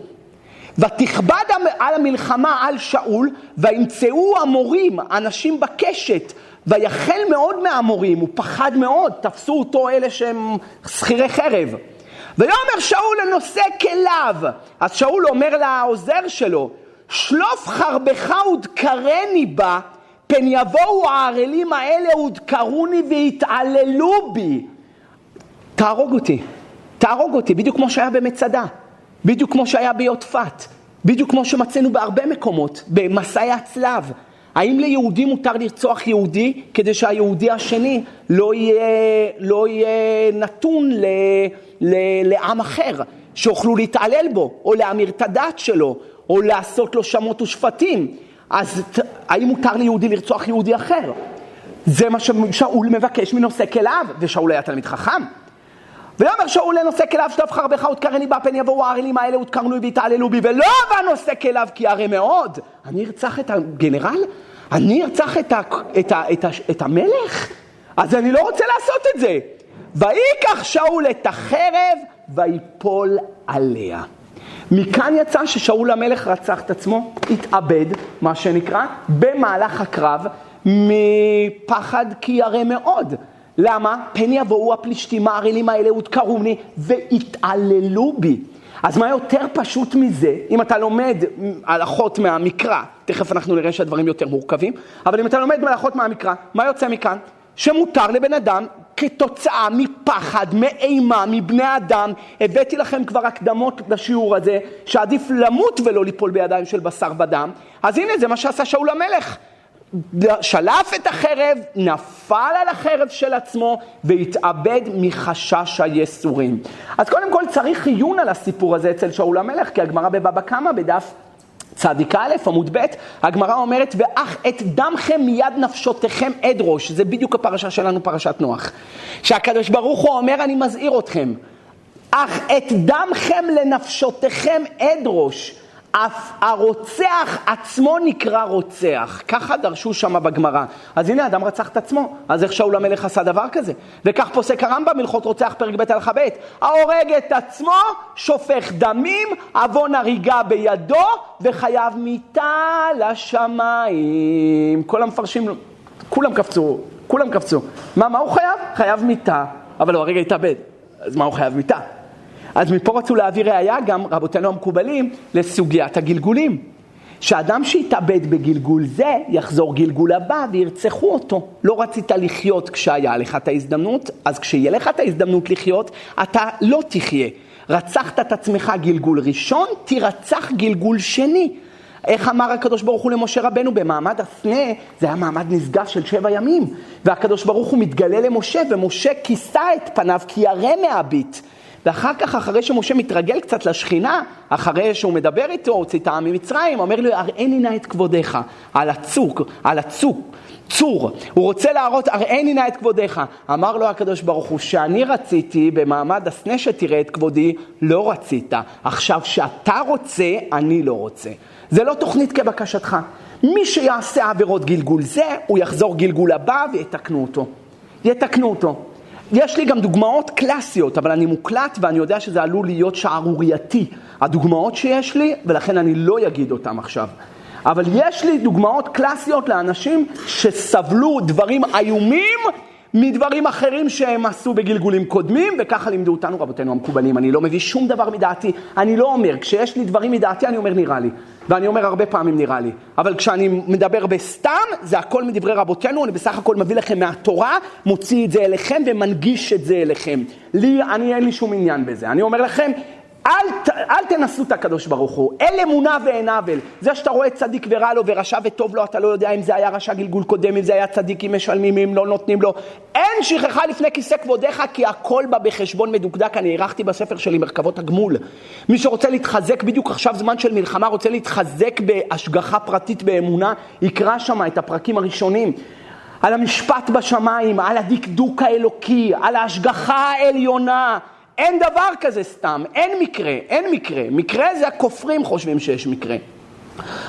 ותכבד על המלחמה על שאול, וימצאו המורים, אנשים בקשת, ויחל מאוד מהמורים, הוא פחד מאוד, תפסו אותו אלה שהם שכירי חרב. ויאמר שאול לנושא כליו, אז שאול אומר לעוזר שלו, שלוף חרבך ודקרני בה, פן יבואו הערלים האלה ודקרוני ויתעללו בי. תהרוג אותי, תהרוג אותי, בדיוק כמו שהיה במצדה, בדיוק כמו שהיה ביוטפת, בדיוק כמו שמצאנו בהרבה מקומות, במסעי הצלב. האם ליהודי מותר לרצוח יהודי כדי שהיהודי השני לא יהיה, לא יהיה נתון ל, ל, לעם אחר, שיוכלו להתעלל בו, או להמיר את הדת שלו, או לעשות לו שמות ושפטים? אז האם מותר ליהודי לרצוח יהודי אחר? זה מה ששאול מבקש מנושא כליו, ושאול היה תלמיד חכם. ויאמר שאול לנושא כליו שטוף חרבך ותקרני בה פן יבואו הערלים האלה ותקרנו ויתעללו בי ולא בא נושא כליו כי הרי מאוד אני ארצח את הגנרל? אני ארצח את, ה, את, ה, את, ה, את המלך? אז אני לא רוצה לעשות את זה. ויקח שאול את החרב ויפול עליה. מכאן יצא ששאול המלך רצח את עצמו, התאבד, מה שנקרא, במהלך הקרב, מפחד כי ירא מאוד. למה? פן יבואו הפלישתים הערלים האלה ודקרוני והתעללו בי. אז מה יותר פשוט מזה, אם אתה לומד הלכות מהמקרא, תכף אנחנו נראה שהדברים יותר מורכבים, אבל אם אתה לומד הלכות מהמקרא, מה יוצא מכאן? שמותר לבן אדם כתוצאה מפחד, מאימה, מבני אדם, הבאתי לכם כבר הקדמות לשיעור הזה, שעדיף למות ולא ליפול בידיים של בשר ודם, אז הנה זה מה שעשה שאול המלך. שלף את החרב, נפל על החרב של עצמו והתאבד מחשש היסורים. אז קודם כל צריך עיון על הסיפור הזה אצל שאול המלך, כי הגמרא בבבא קמא בדף צדיק א', עמוד ב', הגמרא אומרת, ואך את דמכם מיד נפשותיכם אדרוש, זה בדיוק הפרשה שלנו, פרשת נוח. שהקדוש ברוך הוא אומר, אני מזהיר אתכם, אך את דמכם לנפשותיכם אדרוש. אף הרוצח עצמו נקרא רוצח, ככה דרשו שם בגמרא. אז הנה, אדם רצח את עצמו, אז איך שאול המלך עשה דבר כזה? וכך פוסק הרמב"ם, הלכות רוצח פרק ב' הלכה ב', ההורג את עצמו, שופך דמים, עוון הריגה בידו, וחייב מיתה לשמיים. כל המפרשים, כולם קפצו, כולם קפצו. מה, מה הוא חייב? חייב מיתה, אבל הוא הרגע התאבד. אז מה הוא חייב מיתה? אז מפה רצו להביא ראייה גם, רבותינו המקובלים, לסוגיית הגלגולים. שאדם שהתאבד בגלגול זה, יחזור גלגול הבא וירצחו אותו. לא רצית לחיות כשהיה לך את ההזדמנות, אז כשיהיה לך את ההזדמנות לחיות, אתה לא תחיה. רצחת את עצמך גלגול ראשון, תירצח גלגול שני. איך אמר הקדוש ברוך הוא למשה רבנו במעמד הסנה, זה היה מעמד נשגב של שבע ימים. והקדוש ברוך הוא מתגלה למשה, ומשה כיסה את פניו כי ירא מהביט. ואחר כך, אחרי שמשה מתרגל קצת לשכינה, אחרי שהוא מדבר איתו, הוציא את העם ממצרים, אומר לו, הראיני נא את כבודיך, על הצוק, על הצוק. צור, הוא רוצה להראות, הראיני נא את כבודיך. אמר לו הקדוש ברוך הוא, שאני רציתי במעמד הסנה שתראה את כבודי, לא רצית. עכשיו שאתה רוצה, אני לא רוצה. זה לא תוכנית כבקשתך. מי שיעשה עבירות גלגול זה, הוא יחזור גלגול הבא ויתקנו אותו. יתקנו אותו. יש לי גם דוגמאות קלאסיות, אבל אני מוקלט ואני יודע שזה עלול להיות שערורייתי. הדוגמאות שיש לי, ולכן אני לא אגיד אותן עכשיו. אבל יש לי דוגמאות קלאסיות לאנשים שסבלו דברים איומים מדברים אחרים שהם עשו בגלגולים קודמים, וככה לימדו אותנו רבותינו המקובלים. אני לא מביא שום דבר מדעתי, אני לא אומר, כשיש לי דברים מדעתי אני אומר נראה לי. ואני אומר הרבה פעמים נראה לי. אבל כשאני מדבר בסתם, זה הכל מדברי רבותינו, אני בסך הכל מביא לכם מהתורה, מוציא את זה אליכם ומנגיש את זה אליכם. לי, אני אין לי שום עניין בזה. אני אומר לכם, אל, אל תנסו את הקדוש ברוך הוא, אין אמונה ואין עוול. זה שאתה רואה צדיק ורע לו ורשע וטוב לו, אתה לא יודע אם זה היה רשע גלגול קודם, אם זה היה צדיק, אם משלמים, אם לא נותנים לו. אין שכחה לפני כיסא כבודיך, כי הכל בא בחשבון מדוקדק. אני הערכתי בספר שלי מרכבות הגמול. מי שרוצה להתחזק בדיוק עכשיו זמן של מלחמה, רוצה להתחזק בהשגחה פרטית באמונה, יקרא שם את הפרקים הראשונים. על המשפט בשמיים, על הדקדוק האלוקי, על ההשגחה העליונה. אין דבר כזה סתם, אין מקרה, אין מקרה. מקרה זה הכופרים חושבים שיש מקרה.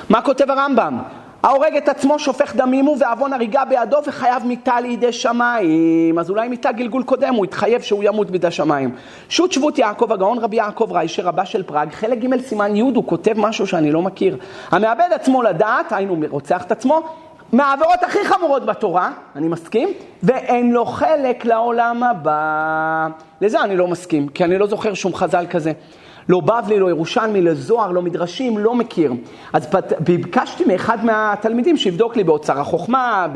מה כותב הרמב"ם? ההורג את עצמו שופך דמים הוא ועוון הריגה בידו וחייב מיתה לידי שמיים. אז אולי מיתה גלגול קודם, הוא התחייב שהוא ימות בידי שמיים. שו"ת שבות יעקב הגאון רבי יעקב ריישר רבה של פראג, חלק ג' סימן י' הוא כותב משהו שאני לא מכיר. המאבד עצמו לדעת, היינו רוצח את עצמו, מהעבירות הכי חמורות בתורה, אני מסכים, ואין לו חלק לעולם הבא. לזה אני לא מסכים, כי אני לא זוכר שום חז"ל כזה. לא בבלי, לא ירושלמי, לא זוהר, לא מדרשים, לא מכיר. אז ביקשתי מאחד מהתלמידים שיבדוק לי באוצר החוכמה,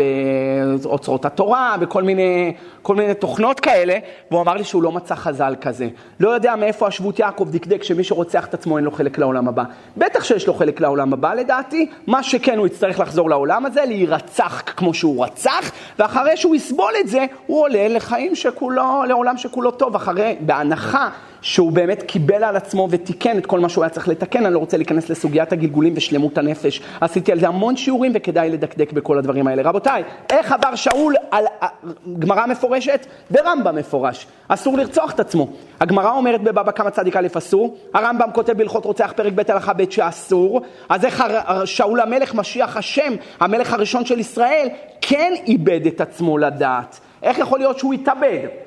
באוצרות התורה, בכל מיני, כל מיני תוכנות כאלה, והוא אמר לי שהוא לא מצא חז"ל כזה. לא יודע מאיפה השבות יעקב דקדק שמי שרוצח את עצמו אין לו חלק לעולם הבא. בטח שיש לו חלק לעולם הבא לדעתי, מה שכן הוא יצטרך לחזור לעולם הזה, להירצח כמו שהוא רצח, ואחרי שהוא יסבול את זה, הוא עולה לחיים שכולו, לעולם שכולו טוב, אחרי, בהנחה שהוא באמת קיבל על עצמו ותיקן את כל מה שהוא היה צריך לתקן, אני לא רוצה להיכנס לסוגיית הגלגולים ושלמות הנפש. עשיתי על זה המון שיעורים וכדאי לדקדק בכל הדברים האלה. רבותיי, איך עבר שאול על גמרא מפורשת ורמב"ם מפורש? אסור לרצוח את עצמו. הגמרא אומרת בבבא קמא צדיק א' אסור, הרמב"ם כותב בהלכות רוצח פרק ב' הלכה ב' שאסור, אז איך שאול המלך משיח השם, המלך הראשון של ישראל, כן איבד את עצמו לדעת? איך יכול להיות שהוא התאבד?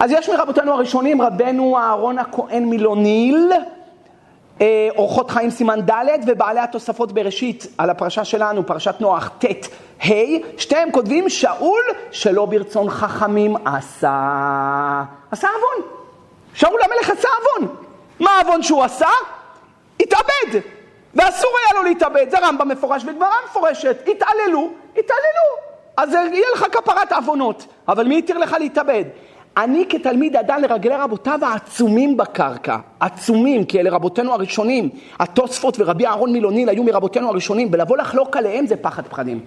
אז יש מרבותינו הראשונים, רבנו אהרון הכהן מילוניל, אה, אורחות חיים סימן ד' ובעלי התוספות בראשית על הפרשה שלנו, פרשת נוח ט' ה', שתיהם כותבים שאול שלא ברצון חכמים עשה, עשה עוון. שאול המלך עשה עוון. מה העוון שהוא עשה? התאבד. ואסור היה לו להתאבד, זה רמב"ם מפורש וגמרא מפורשת. התעללו, התעללו. אז יהיה לך כפרת עוונות. אבל מי התיר לך להתאבד? אני כתלמיד אדם לרגלי רבותיו העצומים בקרקע, עצומים, כי אלה רבותינו הראשונים. התוספות ורבי אהרון מילוניל היו מרבותינו הראשונים, ולבוא לחלוק עליהם זה פחד פחדים.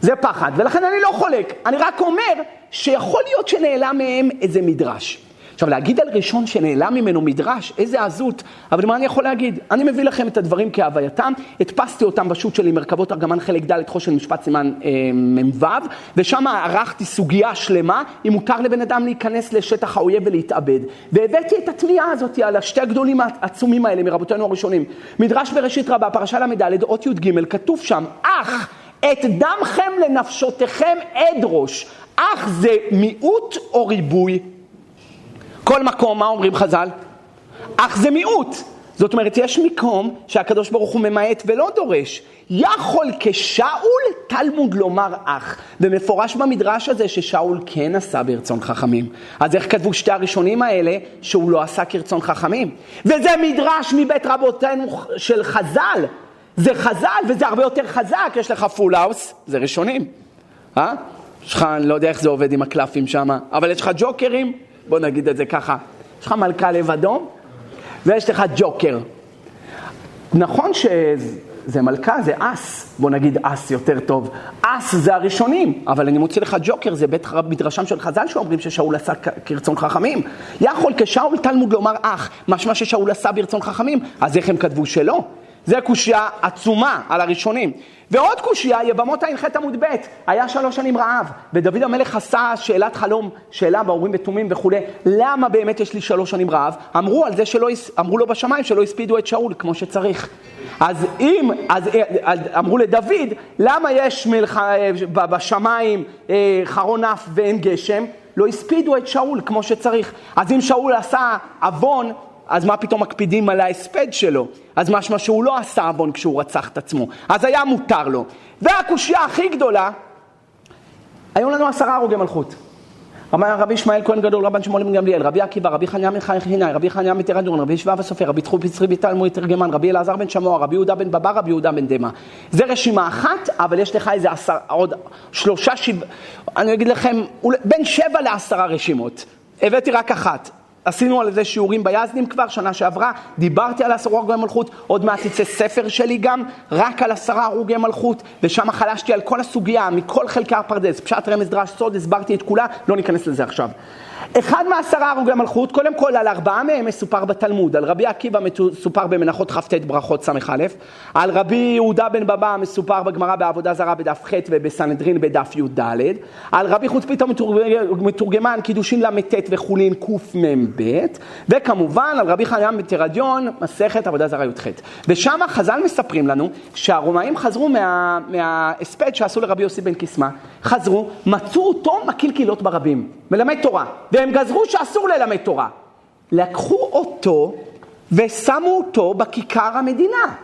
זה פחד, ולכן אני לא חולק. אני רק אומר שיכול להיות שנעלם מהם איזה מדרש. עכשיו, להגיד על ראשון שנעלם ממנו מדרש, איזה עזות, אבל מה אני יכול להגיד? אני מביא לכם את הדברים כהווייתם, הדפסתי אותם בשו"ת שלי, מרכבות ארגמן חלק ד' חושן משפט סימן אה, מ"ו, ושם ערכתי סוגיה שלמה, אם מותר לבן אדם להיכנס לשטח האויב ולהתאבד. והבאתי את התביעה הזאת על השתי הגדולים העצומים האלה מרבותינו הראשונים. מדרש בראשית רבה, פרשה ל"ד, אות י"ג, כתוב שם, אך את דמכם לנפשותיכם אדרוש, אך זה מיעוט או ריבוי? כל מקום, מה אומרים חז"ל? אך זה מיעוט. זאת אומרת, יש מקום שהקדוש ברוך הוא ממעט ולא דורש. יכול כשאול תלמוד לומר אך. ומפורש במדרש הזה ששאול כן עשה ברצון חכמים. אז איך כתבו שתי הראשונים האלה שהוא לא עשה כרצון חכמים? וזה מדרש מבית רבותינו של חז"ל. זה חז"ל וזה הרבה יותר חזק, יש לך full house, זה ראשונים. אה? יש לך, אני לא יודע איך זה עובד עם הקלפים שם, אבל יש לך ג'וקרים. בוא נגיד את זה ככה, יש לך מלכה לב אדום ויש לך ג'וקר. נכון שזה מלכה, זה אס, בוא נגיד אס יותר טוב. אס זה הראשונים, אבל אני מוציא לך ג'וקר, זה בית מדרשם של חז"ל שאומרים ששאול עשה כרצון חכמים. יכול כשאול תלמוד לומר אח, משמע ששאול עשה ברצון חכמים, אז איך הם כתבו שלא? זה קושייה עצומה על הראשונים. ועוד קושייה, יבמות ע"ח עמוד ב', היה שלוש שנים רעב, ודוד המלך עשה שאלת חלום, שאלה באורים ותומים וכולי, למה באמת יש לי שלוש שנים רעב? אמרו על זה שלא, אמרו לו בשמיים שלא הספידו את שאול כמו שצריך. אז אם, אז אמרו לדוד, למה יש מלח, בשמיים אה, חרון אף ואין גשם? לא הספידו את שאול כמו שצריך. אז אם שאול עשה עוון, אז מה פתאום מקפידים על ההספד שלו? אז משמע שהוא לא עשה עוון כשהוא רצח את עצמו, אז היה מותר לו. והקושייה הכי גדולה, היו לנו עשרה הרוגי מלכות. רבי ישמעאל כהן גדול, רבן שמואל בן גמליאל, רבי עקיבא, רבי חניה בן חינאי, רבי חניה מתרדון, רבי ישבב הסופר, רבי תחום פצרי ביטל מוי תרגמן, רבי אלעזר בן שמוע, רבי יהודה בן בבא, רבי יהודה בן דמא. זה רשימה אחת, אבל יש לך איזה עשר, עוד שלושה, שבע, אני אגיד לכם, בין שבע לעשרה רשימות. הבאתי רק אחת. עשינו על זה שיעורים ביזדים כבר, שנה שעברה, דיברתי על עשרה הרוגי מלכות, עוד מעט יצא ספר שלי גם, רק על עשרה הרוגי מלכות, ושם חלשתי על כל הסוגיה, מכל חלקי הפרדס, פשט רמז דרש סוד, הסברתי את כולה, לא ניכנס לזה עכשיו. אחד מעשרה הרוגי מלכות, קודם כל על ארבעה מהם מסופר בתלמוד, על רבי עקיבא מסופר במנחות כ"ט ברכות ס"א, על רבי יהודה בן בבא מסופר בגמרא בעבודה זרה בדף ח' ובסנהדרין בדף י"ד, על רבי חוצפית המתורגמן קידושין ל"ט וחולין קמ"ב, וכמובן על רבי חניה מתרדיון מסכת עבודה זרה י"ח. ושם חז"ל מספרים לנו שהרומאים חזרו מה, מההספד שעשו לרבי יוסי בן קיסמא, חזרו, מצאו אותו מקיל קהילות ברבים, מלמד תורה. והם גזרו שאסור ללמד תורה. לקחו אותו ושמו אותו בכיכר המדינה.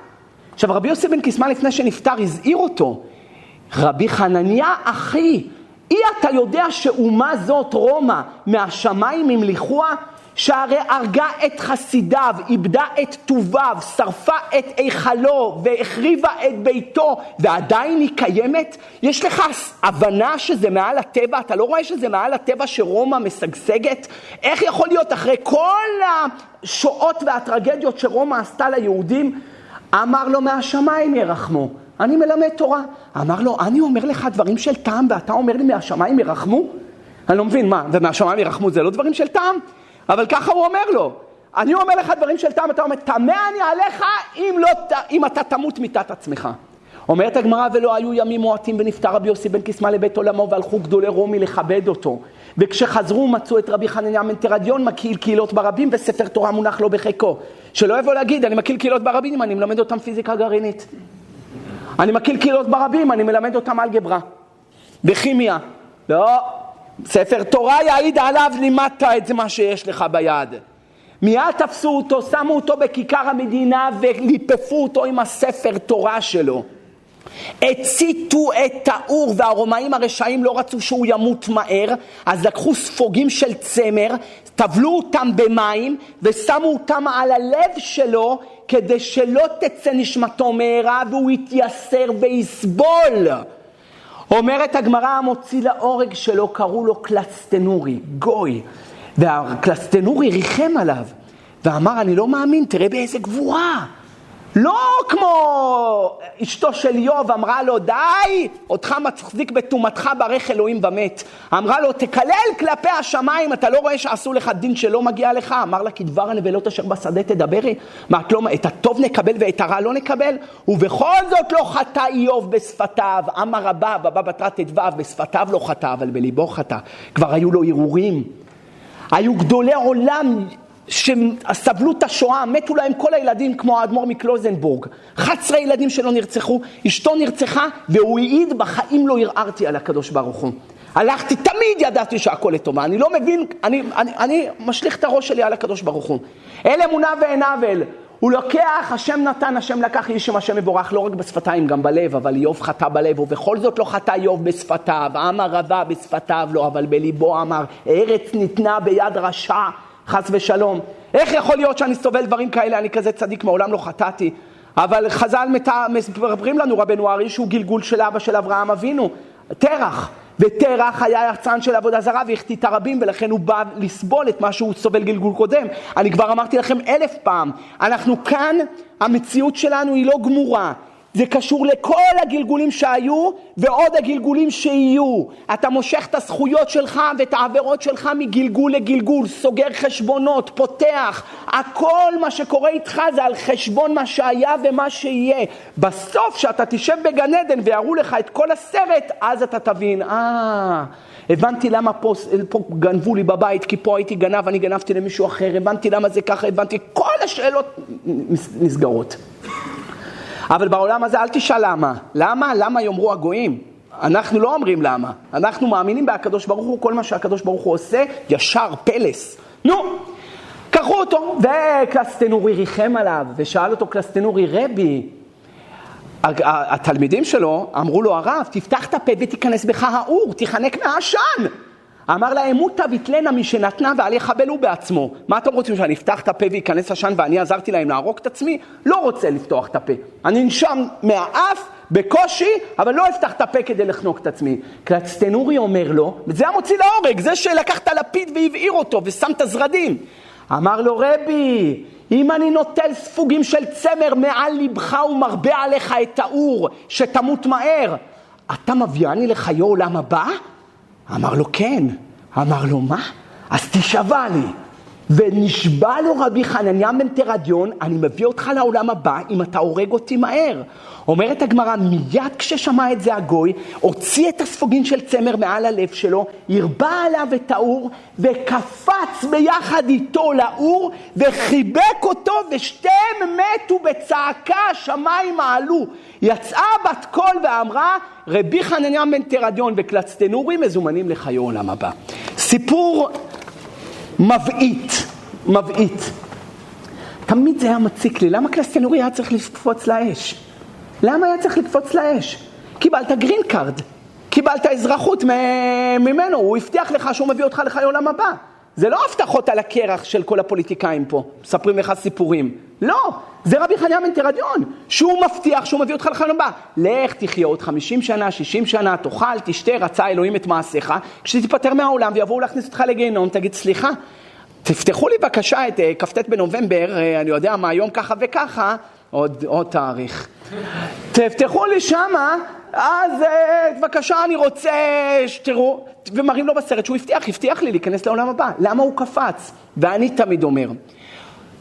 עכשיו, רבי יוסי בן קיסמן לפני שנפטר הזהיר אותו, רבי חנניה אחי, אי אתה יודע שאומה זאת רומא מהשמיים המליכוה? שהרי הרגה את חסידיו, איבדה את טוביו, שרפה את היכלו והחריבה את ביתו, ועדיין היא קיימת? יש לך הבנה שזה מעל הטבע? אתה לא רואה שזה מעל הטבע שרומא משגשגת? איך יכול להיות אחרי כל השואות והטרגדיות שרומא עשתה ליהודים? אמר לו מהשמיים ירחמו. אני מלמד תורה. אמר לו, אני אומר לך דברים של טעם ואתה אומר לי מהשמיים ירחמו? אני לא מבין, מה, ומהשמיים ירחמו זה לא דברים של טעם? אבל ככה הוא אומר לו. אני אומר לך דברים של טעם, אתה אומר, טמא אני עליך אם, לא, אם אתה תמות מיתת עצמך. אומרת הגמרא, ולא היו ימים מועטים ונפטר רבי יוסי בן קיסמא לבית עולמו והלכו גדולי רומי לכבד אותו. וכשחזרו מצאו את רבי חנניה מנטרדיון מקהיל קהילות ברבים וספר תורה מונח לו בחיקו. שלא יבוא להגיד, אני מקהיל קהילות ברבים, אני מלמד אותם פיזיקה גרעינית. אני מקהיל קהילות ברבים, אני מלמד אותם אלגברה. וכימיה. לא, ספר תורה יעיד עליו, לימדת את מה שיש לך ביד. מיד תפסו אותו, שמו אותו בכיכר המדינה וליפפו אותו עם הספר תורה שלו. הציתו את טאור והרומאים הרשעים לא רצו שהוא ימות מהר, אז לקחו ספוגים של צמר, טבלו אותם במים ושמו אותם על הלב שלו כדי שלא תצא נשמתו מהרה והוא יתייסר ויסבול. אומרת הגמרא, המוציא להורג שלו, קראו לו קלסטנורי, גוי. והקלסטנורי ריחם עליו, ואמר, אני לא מאמין, תראה באיזה גבורה. לא כמו אשתו של איוב אמרה לו, די, אותך מחזיק בטומאתך ברך אלוהים ומת. אמרה לו, תקלל כלפי השמיים, אתה לא רואה שעשו לך דין שלא מגיע לך? אמר לה, כי דבר הנבלות אשר בשדה תדברי. מה, את לא, את הטוב נקבל ואת הרע לא נקבל? ובכל זאת לא חטא איוב בשפתיו. אמר רבה, בבא בתרא ט"ו, בשפתיו לא חטא, אבל בליבו חטא. כבר היו לו הרהורים. היו גדולי עולם שסבלו את השואה, מתו להם כל הילדים כמו האדמו"ר מקלוזנבורג. 11 ילדים שלו נרצחו, אשתו נרצחה, והוא העיד, בחיים לא ערערתי על הקדוש ברוך הוא. הלכתי, תמיד ידעתי שהכל לטובה, אני לא מבין, אני, אני, אני משליך את הראש שלי על הקדוש ברוך הוא. אל אמונה ואין עוול. הוא לוקח, השם נתן, השם לקח, איש שם השם מבורך, לא רק בשפתיים, גם בלב, אבל איוב חטא בלב, ובכל זאת לא חטא איוב בשפתיו, אמר רבה בשפתיו לא, אבל בליבו אמר, ארץ ניתנה ביד רשע. חס ושלום. איך יכול להיות שאני סובל דברים כאלה, אני כזה צדיק, מעולם לא חטאתי. אבל חז"ל מספרים לנו, רבנו ארי, שהוא גלגול של אבא של אברהם אבינו, תרח. ותרח היה יחצן של עבודה זרה והחטיא את הרבים ולכן הוא בא לסבול את מה שהוא סובל גלגול קודם. אני כבר אמרתי לכם אלף פעם, אנחנו כאן, המציאות שלנו היא לא גמורה, זה קשור לכל הגלגולים שהיו ועוד הגלגולים שיהיו. אתה מושך את הזכויות שלך ואת העבירות שלך מגלגול לגלגול, סוגר חשבונות, פותח. הכל מה שקורה איתך זה על חשבון מה שהיה ומה שיהיה. בסוף, כשאתה תשב בגן עדן ויראו לך את כל הסרט, אז אתה תבין, אה... הבנתי למה פה, פה גנבו לי בבית, כי פה הייתי גנב, אני גנבתי למישהו אחר, הבנתי למה זה ככה, הבנתי, כל השאלות נסגרות. אבל בעולם הזה אל תשאל למה. למה? למה יאמרו הגויים? אנחנו לא אומרים למה. אנחנו מאמינים בהקדוש ברוך הוא, כל מה שהקדוש ברוך הוא עושה, ישר, פלס. נו, קחו אותו, וקלסטנורי ריחם עליו, ושאל אותו קלסטנורי, רבי, התלמידים שלו אמרו לו, הרב, תפתח את הפה ותיכנס בך האור, תיחנק מהעשן. אמר להם, מוטה ויתלנה משנתנה ואל יחבלו בעצמו. מה אתם רוצים, שאני אפתח את הפה וייכנס עשן ואני עזרתי להם להרוג את עצמי? לא רוצה לפתוח את הפה. אני נשם מהאף בקושי, אבל לא אפתח את הפה כדי לחנוק את עצמי. קלצטנורי אומר לו, וזה המוציא להורג, זה שלקח את הלפיד והבעיר אותו ושם את הזרדים. אמר לו, רבי, אם אני נוטל ספוגים של צמר מעל לבך ומרבה עליך את האור, שתמות מהר, אתה מביאני לחיי עולם הבא? אמר לו, כן. אמר לו, מה? אז תשבע לי. ונשבע לו רבי חנניה בן תרדיון, אני מביא אותך לעולם הבא אם אתה הורג אותי מהר. אומרת הגמרא, מיד כששמע את זה הגוי, הוציא את הספוגין של צמר מעל הלב שלו, הרבה עליו את האור, וקפץ ביחד איתו לאור, וחיבק אותו, ושתיהם מתו בצעקה, השמיים עלו. יצאה בת קול ואמרה, רבי חנניה בן תרדיון וקלצטנורי מזומנים לחיי עולם הבא. סיפור מבעית, מבעית. תמיד זה היה מציק לי, למה קלצטנורי היה צריך לקפוץ לאש? למה היה צריך לקפוץ לאש? קיבלת green card, קיבלת אזרחות ממנו, הוא הבטיח לך שהוא מביא אותך לחיי עולם הבא. זה לא הבטחות על הקרח של כל הפוליטיקאים פה, מספרים לך סיפורים. לא, זה רבי חניה בן תרדיון, שהוא מבטיח שהוא מביא אותך לחיים הבא. לך תחיה עוד 50 שנה, 60 שנה, תאכל, תשתה, רצה אלוהים את מעשיך, כשתיפטר מהעולם ויבואו להכניס אותך לגיהנום, תגיד סליחה, תפתחו לי בבקשה את אה, כ"ט בנובמבר, אה, אני יודע מה, יום ככה וככה, עוד, עוד תאריך. תפתחו לי שמה, אז אה, בבקשה אני רוצה שתראו, ומראים לו בסרט שהוא הבטיח, הבטיח לי להיכנס לעולם הבא. למה הוא קפץ? ואני תמיד אומר,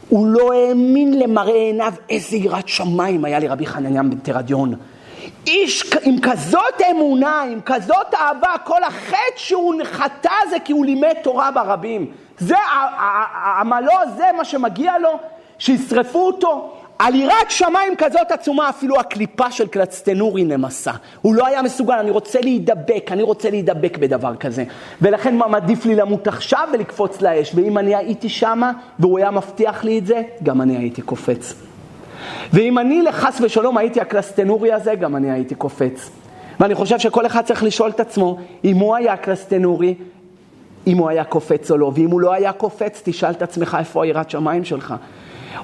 הוא לא האמין למראה עיניו איזה יראת שמיים היה לרבי חנניה בן תרדיון. איש עם כזאת אמונה, עם כזאת אהבה, כל החטא שהוא חטא זה כי הוא לימד תורה ברבים. זה עמלו, זה מה שמגיע לו, שישרפו אותו. על יראת שמיים כזאת עצומה, אפילו הקליפה של קלצטנורי נמסה. הוא לא היה מסוגל, אני רוצה להידבק, אני רוצה להידבק בדבר כזה. ולכן מה עדיף לי למות עכשיו ולקפוץ לאש. ואם אני הייתי שמה, והוא היה מבטיח לי את זה, גם אני הייתי קופץ. ואם אני לחס ושלום הייתי הקלסטנורי הזה, גם אני הייתי קופץ. ואני חושב שכל אחד צריך לשאול את עצמו, אם הוא היה הקלסטנורי, אם הוא היה קופץ או לא, ואם הוא לא היה קופץ, תשאל את עצמך איפה היראת שמיים שלך.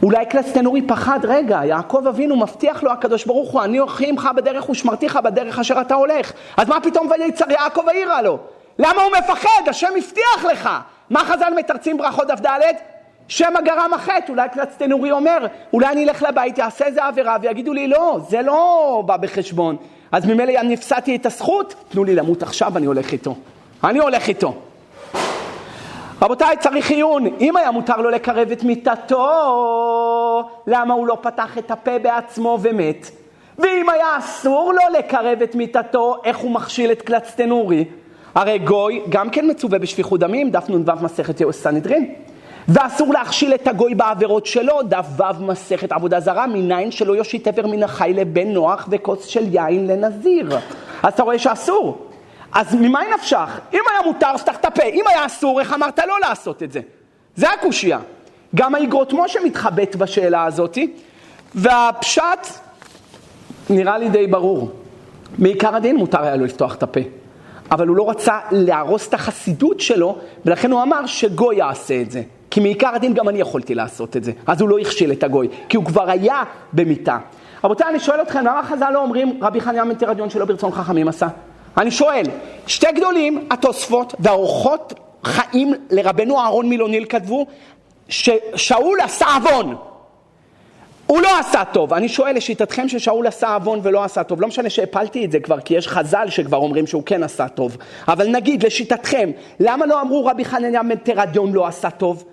אולי קלסטנורי פחד, רגע, יעקב אבינו מבטיח לו הקדוש ברוך הוא, אני אוכי עמך בדרך ושמרתיך בדרך אשר אתה הולך. אז מה פתאום ויצר יעקב העירה לו? למה הוא מפחד? השם הבטיח לך. מה חז"ל מתרצים ברכות דף ד'? שמא גרם החטא, אולי קלצטנורי אומר, אולי אני אלך לבית, אעשה איזה עבירה, ויגידו לי, לא, זה לא בא בחשבון. אז ממילא אני הפסדתי את הזכות, תנו לי למות עכשיו, אני הולך איתו. אני הולך איתו. רבותיי, צריך עיון. אם היה מותר לו לקרב את מיטתו, למה הוא לא פתח את הפה בעצמו ומת? ואם היה אסור לו לקרב את מיטתו, איך הוא מכשיל את קלצטנורי? הרי גוי גם כן מצווה בשפיכות דמים, דף נ"ו מסכת סנהדרין. ואסור להכשיל את הגוי בעבירות שלו, דף ו' מסכת עבודה זרה, מניין שלא יושיט עבר מן החי לבן נוח וכוס של יין לנזיר. אז אתה רואה שאסור. אז ממה נפשך? אם היה מותר, פתח את הפה. אם היה אסור, איך אמרת לא לעשות את זה? זה הקושייה. גם האגרות משה מתחבט בשאלה הזאתי, והפשט נראה לי די ברור. מעיקר הדין מותר היה לו לפתוח את הפה. אבל הוא לא רצה להרוס את החסידות שלו, ולכן הוא אמר שגוי יעשה את זה. כי מעיקר הדין גם אני יכולתי לעשות את זה. אז הוא לא הכשיל את הגוי, כי הוא כבר היה במיטה. רבותיי, אני שואל אתכם, למה חז"ל לא אומרים רבי חניה מנטרדיון שלא ברצון חכמים עשה? אני שואל, שתי גדולים, התוספות והאורחות חיים לרבנו אהרון מילוניל כתבו ששאול עשה עוון. הוא לא עשה טוב. אני שואל לשיטתכם ששאול עשה עוון ולא עשה טוב. לא משנה שהפלתי את זה כבר, כי יש חז"ל שכבר אומרים שהוא כן עשה טוב. אבל נגיד, לשיטתכם, למה לא אמרו רבי חנניה בן תרדיון לא עשה טוב?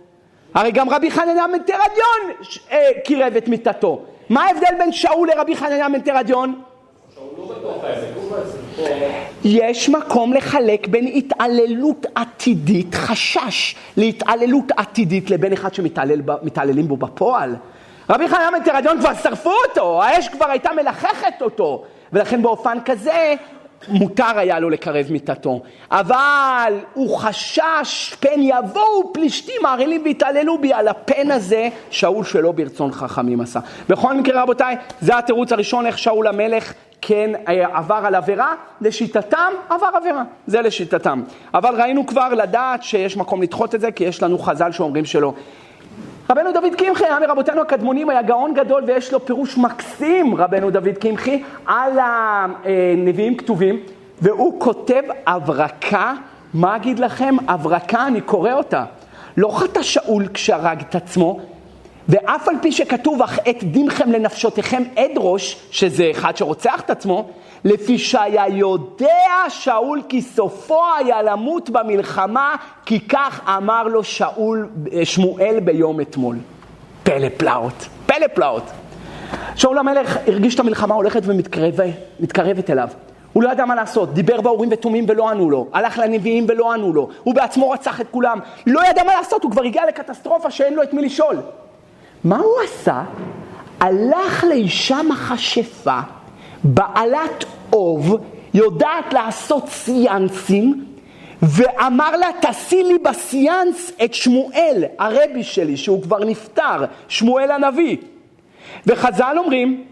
הרי גם רבי חנניה בן תרדיון אה, קירב את מיתתו. מה ההבדל בין שאול לרבי חנניה בן תרדיון? יש מקום לחלק בין התעללות עתידית, חשש להתעללות עתידית לבין אחד שמתעללים בו בפועל. רבי חנן בן תרדיון כבר שרפו אותו, האש כבר הייתה מלחכת אותו, ולכן באופן כזה מותר היה לו לקרב מיטתו. אבל הוא חשש, פן יבואו פלישתים הערלים ויתעללו בי, על הפן הזה שאול שלא ברצון חכמים עשה. בכל מקרה רבותיי, זה התירוץ הראשון איך שאול המלך כן אה, עבר על עבירה, לשיטתם עבר עבירה, זה לשיטתם. אבל ראינו כבר לדעת שיש מקום לדחות את זה, כי יש לנו חז"ל שאומרים שלא. רבנו דוד קמחי היה מרבותינו הקדמונים, היה גאון גדול ויש לו פירוש מקסים, רבנו דוד קמחי, על הנביאים כתובים, והוא כותב הברקה, מה אגיד לכם? הברקה, אני קורא אותה. לא חטא שאול כשהרג את עצמו, ואף על פי שכתוב, אך את דינכם לנפשותיכם אדרוש, שזה אחד שרוצח את עצמו, לפי שהיה יודע שאול כי סופו היה למות במלחמה, כי כך אמר לו שאול, שמואל ביום אתמול. פלא פלאות, פלא פלאות. שאול המלך הרגיש את המלחמה הולכת ומתקרבת אליו. הוא לא ידע מה לעשות, דיבר באורים ותומים ולא ענו לו, הלך לנביאים ולא ענו לו, הוא בעצמו רצח את כולם, לא ידע מה לעשות, הוא כבר הגיע לקטסטרופה שאין לו את מי לשאול. מה הוא עשה? הלך לאישה מכשפה, בעלת אוב, יודעת לעשות סיאנסים, ואמר לה, תעשי לי בסיאנס את שמואל, הרבי שלי, שהוא כבר נפטר, שמואל הנביא. וחז"ל אומרים,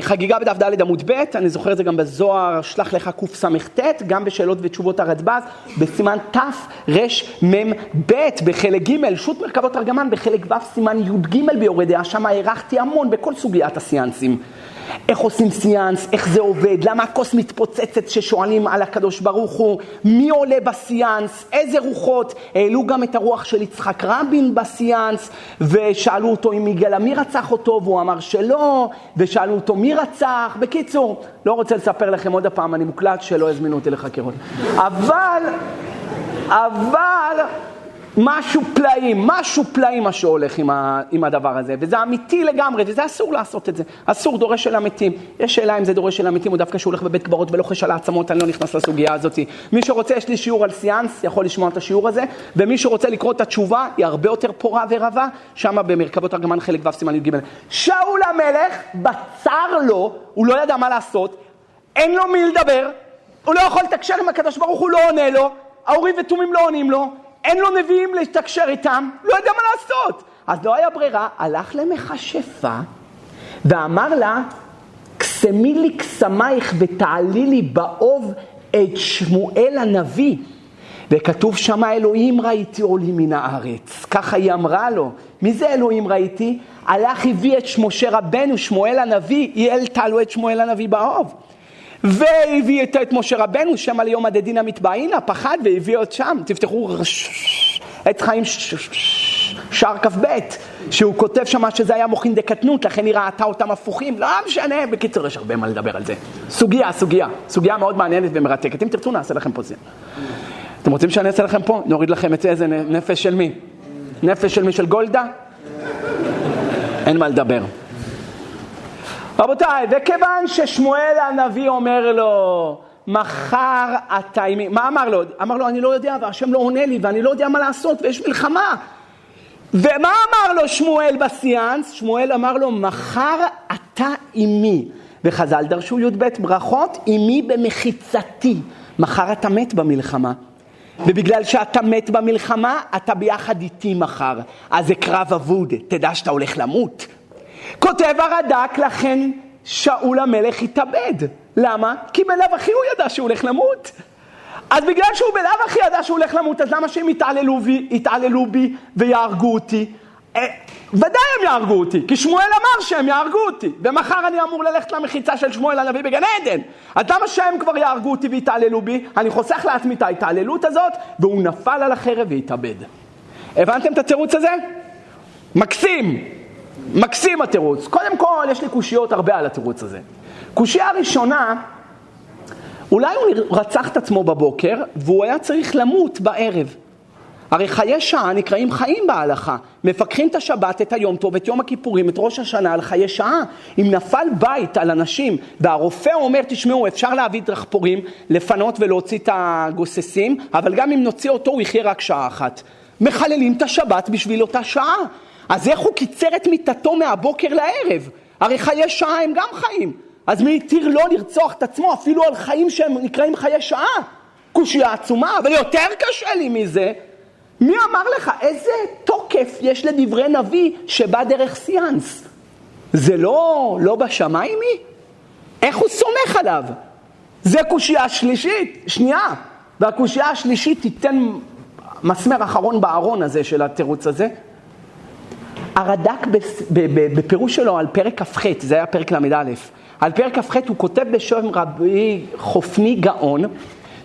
חגיגה בדף ד' עמוד ב', אני זוכר את זה גם בזוהר, שלח לך קס"ט, גם בשאלות ותשובות הרדב"ז, בסימן תרמ"ב בחלק ג', שו"ת מרכבות ארגמן בחלק ו' סימן י"ג ביורדיה, שם הארכתי המון בכל סוגיית הסיאנסים. איך עושים סיאנס, איך זה עובד, למה הכוס מתפוצצת כששואלים על הקדוש ברוך הוא, מי עולה בסיאנס, איזה רוחות, העלו גם את הרוח של יצחק רבין בסיאנס, ושאלו אותו אם יגאל עמיר רצח אותו, והוא אמר שלא, ושאלו אותו מי רצח, בקיצור, לא רוצה לספר לכם עוד הפעם, אני מוקלט שלא הזמינו אותי לחקירות. אבל, אבל... משהו פלאים, משהו פלאים מה שהולך עם, ה, עם הדבר הזה, וזה אמיתי לגמרי, וזה אסור לעשות את זה, אסור, דורש של המתים. יש שאלה אם זה דורש של המתים, או דווקא שהוא הולך בבית קברות ולוחש על העצמות, אני לא נכנס לסוגיה הזאת. מי שרוצה, יש לי שיעור על סיאנס, יכול לשמוע את השיעור הזה, ומי שרוצה לקרוא את התשובה, היא הרבה יותר פורה ורבה, שמה במרכבות ארגמן חלק ו' סימן י"ג. שאול המלך, בצר לו, הוא לא ידע מה לעשות, אין לו מי לדבר, הוא לא יכול לתקשר עם הקדוש ברוך הוא, לא עונה לו, האורים ותומים לא עונים לו, אין לו נביאים לתקשר איתם, לא יודע מה לעשות. אז לא היה ברירה, הלך למכשפה ואמר לה, קסמי לי קסמייך ותעלי לי באוב את שמואל הנביא. וכתוב שמה אלוהים ראיתי עולים מן הארץ. ככה היא אמרה לו. מי זה אלוהים ראיתי? הלך הביא את משה רבנו, שמואל הנביא, היא העלתה לו את שמואל הנביא באוב. והביא איתו את משה רבנו, שם על יום הדדין המתבעינה, פחד והביא עוד שם. תפתחו עץ חיים שער כ"ב, שהוא כותב שם שזה היה מוחין דקטנות, לכן היא ראתה אותם הפוכים, לא משנה, בקיצור יש הרבה מה לדבר על זה. סוגיה, סוגיה, סוגיה מאוד מעניינת ומרתקת. אם תרצו נעשה לכם פה זה. אתם רוצים שאני אעשה לכם פה? נוריד לכם את זה, איזה נפש של מי? נפש של מי? של גולדה? אין מה לדבר. רבותיי, וכיוון ששמואל הנביא אומר לו, מחר אתה מה אמר לו? אמר לו, אני לא יודע, והשם לא עונה לי, ואני לא יודע מה לעשות, ויש מלחמה. ומה אמר לו שמואל בסיאנס? שמואל אמר לו, מחר אתה עימי. וחז"ל דרשו י"ב ברכות, עימי במחיצתי. מחר אתה מת במלחמה. ובגלל שאתה מת במלחמה, אתה ביחד איתי מחר. אז זה קרב אבוד, תדע שאתה הולך למות. כותב הרד"ק, לכן שאול המלך התאבד. למה? כי בלאו הכי הוא ידע שהוא הולך למות. אז בגלל שהוא בלאו הכי ידע שהוא הולך למות, אז למה שהם יתעללו בי, יתעללו בי ויהרגו אותי? אה, ודאי הם יהרגו אותי, כי שמואל אמר שהם יהרגו אותי, ומחר אני אמור ללכת למחיצה של שמואל הנביא בגן עדן. אז למה שהם כבר יהרגו אותי ויתעללו בי? אני חוסך לעצמי את ההתעללות הזאת, והוא נפל על החרב והתאבד. הבנתם את התירוץ הזה? מקסים. מקסים התירוץ. קודם כל, יש לי קושיות הרבה על התירוץ הזה. קושייה ראשונה, אולי הוא רצח את עצמו בבוקר והוא היה צריך למות בערב. הרי חיי שעה נקראים חיים בהלכה. מפקחים את השבת, את היום טוב, את יום הכיפורים, את ראש השנה על חיי שעה. אם נפל בית על אנשים והרופא אומר, תשמעו, אפשר להביא דחפורים, לפנות ולהוציא את הגוססים, אבל גם אם נוציא אותו, הוא יחיה רק שעה אחת. מחללים את השבת בשביל אותה שעה. אז איך הוא קיצר את מיטתו מהבוקר לערב? הרי חיי שעה הם גם חיים. אז מי התיר לו לרצוח את עצמו אפילו על חיים שהם נקראים חיי שעה? קושייה עצומה, אבל יותר קשה לי מזה. מי אמר לך איזה תוקף יש לדברי נביא שבא דרך סיאנס? זה לא, לא בשמיים היא? איך הוא סומך עליו? זה קושייה שלישית, שנייה. והקושייה השלישית תיתן מסמר אחרון בארון הזה של התירוץ הזה. הרד"ק בפירוש שלו על פרק כ"ח, זה היה פרק ל"א, על פרק כ"ח הוא כותב בשם רבי חופני גאון,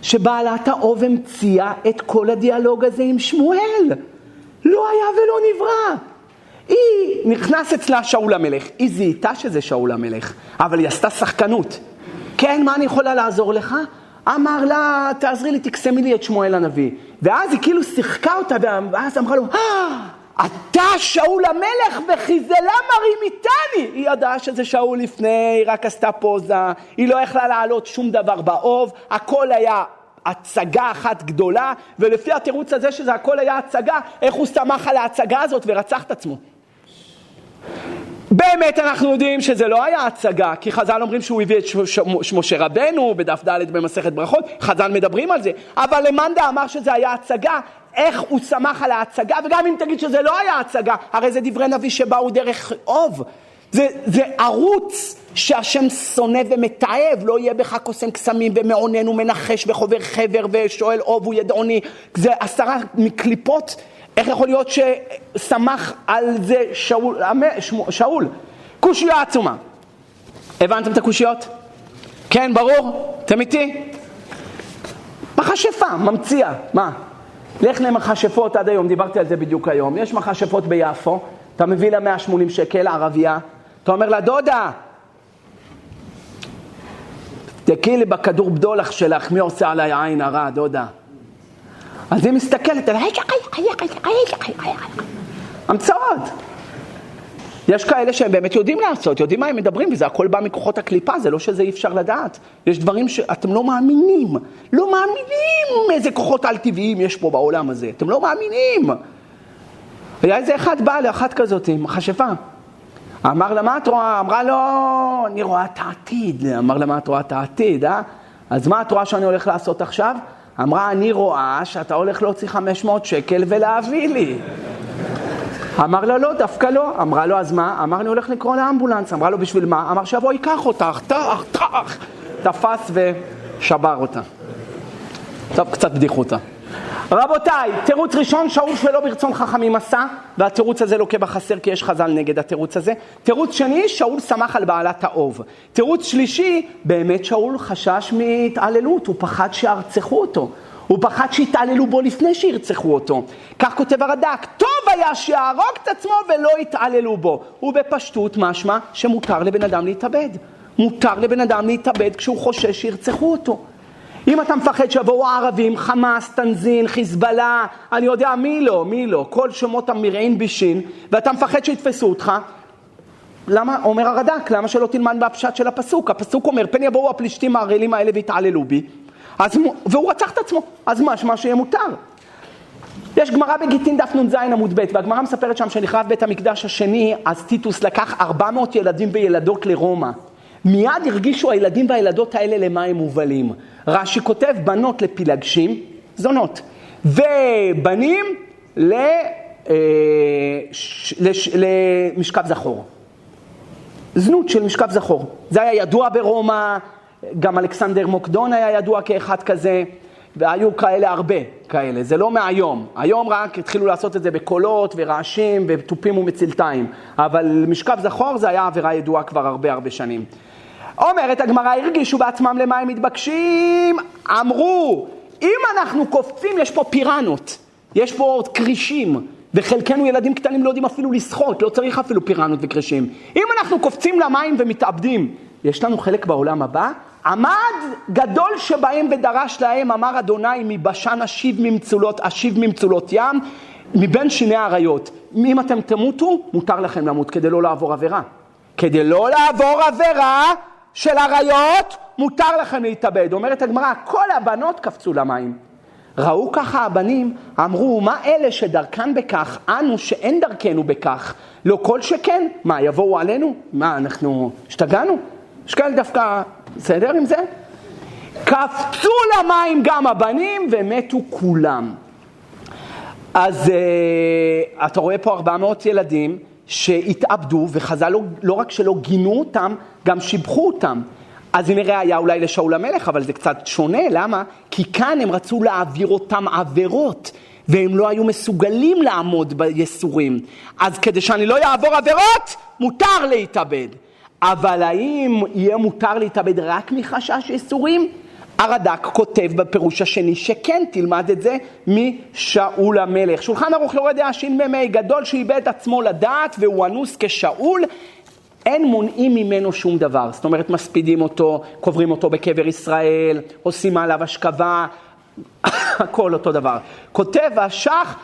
שבעלת האוב המציאה את כל הדיאלוג הזה עם שמואל. לא היה ולא נברא. היא, נכנס אצלה שאול המלך, היא זיהתה שזה שאול המלך, אבל היא עשתה שחקנות. כן, מה אני יכולה לעזור לך? אמר לה, תעזרי לי, תקסמי לי את שמואל הנביא. ואז היא כאילו שיחקה אותה, ואז אמרה לו, אה, אתה שאול המלך וחיזלה מרים איתני. היא ידעה שזה שאול לפני, היא רק עשתה פוזה, היא לא יכלה להעלות שום דבר באוב, הכל היה הצגה אחת גדולה, ולפי התירוץ הזה שזה הכל היה הצגה, איך הוא שמח על ההצגה הזאת ורצח את עצמו. באמת אנחנו יודעים שזה לא היה הצגה, כי חז"ל אומרים שהוא הביא את משה רבנו בדף ד' במסכת ברכות, חז"ל מדברים על זה, אבל למאנדה אמר שזה היה הצגה, איך הוא שמח על ההצגה, וגם אם תגיד שזה לא היה הצגה, הרי זה דברי נביא שבאו דרך אוב. זה, זה ערוץ שהשם שונא ומתעב, לא יהיה בך קוסם קסמים ומעונן ומנחש וחובר חבר ושואל אוב וידעוני, זה עשרה מקליפות, איך יכול להיות ששמח על זה שאול, שאול? קושייה עצומה. הבנתם את הקושיות? כן, ברור? אתם איתי? מכשפה, ממציאה, מה? לך למכשפות עד היום, דיברתי על זה בדיוק היום. יש מכשפות ביפו, אתה מביא לה 180 שקל, ערבייה, אתה אומר לה, דודה, תקי לי בכדור בדולח שלך, מי עושה עליי עין הרע, דודה? אז היא מסתכלת המצאות. יש כאלה שהם באמת יודעים לעשות, יודעים מה הם מדברים, וזה הכל בא מכוחות הקליפה, זה לא שזה אי אפשר לדעת. יש דברים שאתם לא מאמינים, לא מאמינים איזה כוחות על-טבעיים יש פה בעולם הזה, אתם לא מאמינים. היה איזה אחד בא לאחת כזאת עם מכשפה. אמר לה, מה את רואה? אמרה לו, אני רואה את העתיד. אמר לה, מה את רואה את העתיד, אה? אז מה את רואה שאני הולך לעשות עכשיו? אמרה, אני רואה שאתה הולך להוציא 500 שקל ולהביא לי. אמר לה, לא, דווקא לא. אמרה לו, אז מה? אמר, אני הולך לקרוא לאמבולנס. אמרה לו, בשביל מה? אמר, שיבוא ייקח אותך, טח, טח. תפס ושבר אותה. טוב, קצת בדיחותא. רבותיי, תירוץ ראשון, שאול שלא ברצון חכמים עשה, והתירוץ הזה לוקה בחסר כי יש חז"ל נגד התירוץ הזה. תירוץ שני, שאול שמח על בעלת האוב. תירוץ שלישי, באמת שאול חשש מהתעללות, הוא פחד שירצחו אותו. הוא פחד שיתעללו בו לפני שירצחו אותו. כך כותב הרד"ק, טוב היה שיהרוג את עצמו ולא יתעללו בו. ובפשטות משמע שמותר לבן אדם להתאבד. מותר לבן אדם להתאבד כשהוא חושש שירצחו אותו. אם אתה מפחד שיבואו הערבים, חמאס, תנזין, חיזבאללה, אני יודע מי לא, מי לא, כל שמות המרעין בישין, ואתה מפחד שיתפסו אותך, למה, אומר הרד"ק, למה שלא תלמד בפשט של הפסוק? הפסוק אומר, פן יבואו הפלישתים הערלים האלה ויתעללו בי, אז, והוא רצח את עצמו, אז מה, שמה שיהיה מותר. יש גמרא בגיטין דף נ"ז עמוד ב', והגמרא מספרת שם שנחרב בית המקדש השני, אז טיטוס לקח 400 ילדים וילדות לרומא. מיד הרגישו הילדים והילדות האלה למה הם מובלים. רש"י כותב בנות לפילגשים, זונות, ובנים ל, אה, ש, לש, למשכב זכור. זנות של משכב זכור. זה היה ידוע ברומא, גם אלכסנדר מוקדון היה ידוע כאחד כזה, והיו כאלה הרבה כאלה, זה לא מהיום. היום רק התחילו לעשות את זה בקולות ורעשים ותופים ומצלתיים, אבל משכב זכור זה היה עבירה ידועה כבר הרבה הרבה שנים. אומרת הגמרא, הרגישו בעצמם למה הם מתבקשים, אמרו, אם אנחנו קופצים, יש פה פירנות, יש פה עוד כרישים, וחלקנו ילדים קטנים לא יודעים אפילו לשחות, לא צריך אפילו פירנות וכרישים. אם אנחנו קופצים למים ומתאבדים, יש לנו חלק בעולם הבא? עמד גדול שבהם ודרש להם, אמר אדוני, מבשן אשיב ממצולות, אשיב ממצולות ים, מבין שיני האריות. אם אתם תמותו, מותר לכם למות כדי לא לעבור עבירה. כדי לא לעבור עבירה, של אריות, מותר לכם להתאבד. אומרת הגמרא, כל הבנות קפצו למים. ראו ככה הבנים, אמרו, מה אלה שדרכן בכך, אנו שאין דרכנו בכך, לא כל שכן, מה, יבואו עלינו? מה, אנחנו השתגענו? כאלה דווקא, בסדר עם זה? קפצו למים גם הבנים ומתו כולם. אז uh, אתה רואה פה 400 ילדים שהתאבדו, וחז"ל לא, לא רק שלא גינו אותם, גם שיבחו אותם. אז הנה ראיה אולי לשאול המלך, אבל זה קצת שונה, למה? כי כאן הם רצו להעביר אותם עבירות, והם לא היו מסוגלים לעמוד בייסורים. אז כדי שאני לא אעבור עבירות, מותר להתאבד. אבל האם יהיה מותר להתאבד רק מחשש ייסורים? הרד"ק כותב בפירוש השני שכן, תלמד את זה משאול המלך. שולחן ערוך יורד דעה שמ"ה, גדול שאיבד עצמו לדעת והוא אנוס כשאול, אין מונעים ממנו שום דבר. זאת אומרת, מספידים אותו, קוברים אותו בקבר ישראל, עושים עליו השכבה, הכל אותו דבר. כותב השח,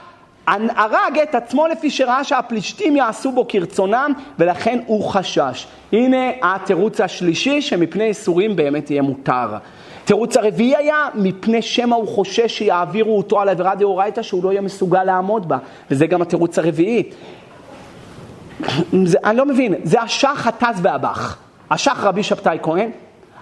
הרג את עצמו לפי שראה שהפלישתים יעשו בו כרצונם, ולכן הוא חשש. הנה התירוץ השלישי, שמפני איסורים באמת יהיה מותר. תירוץ הרביעי היה, מפני שמא הוא חושש שיעבירו אותו על עבירה דאורייתא שהוא לא יהיה מסוגל לעמוד בה, וזה גם התירוץ הרביעי. זה, אני לא מבין, זה השח, הטז והבח. השח רבי שבתאי כהן,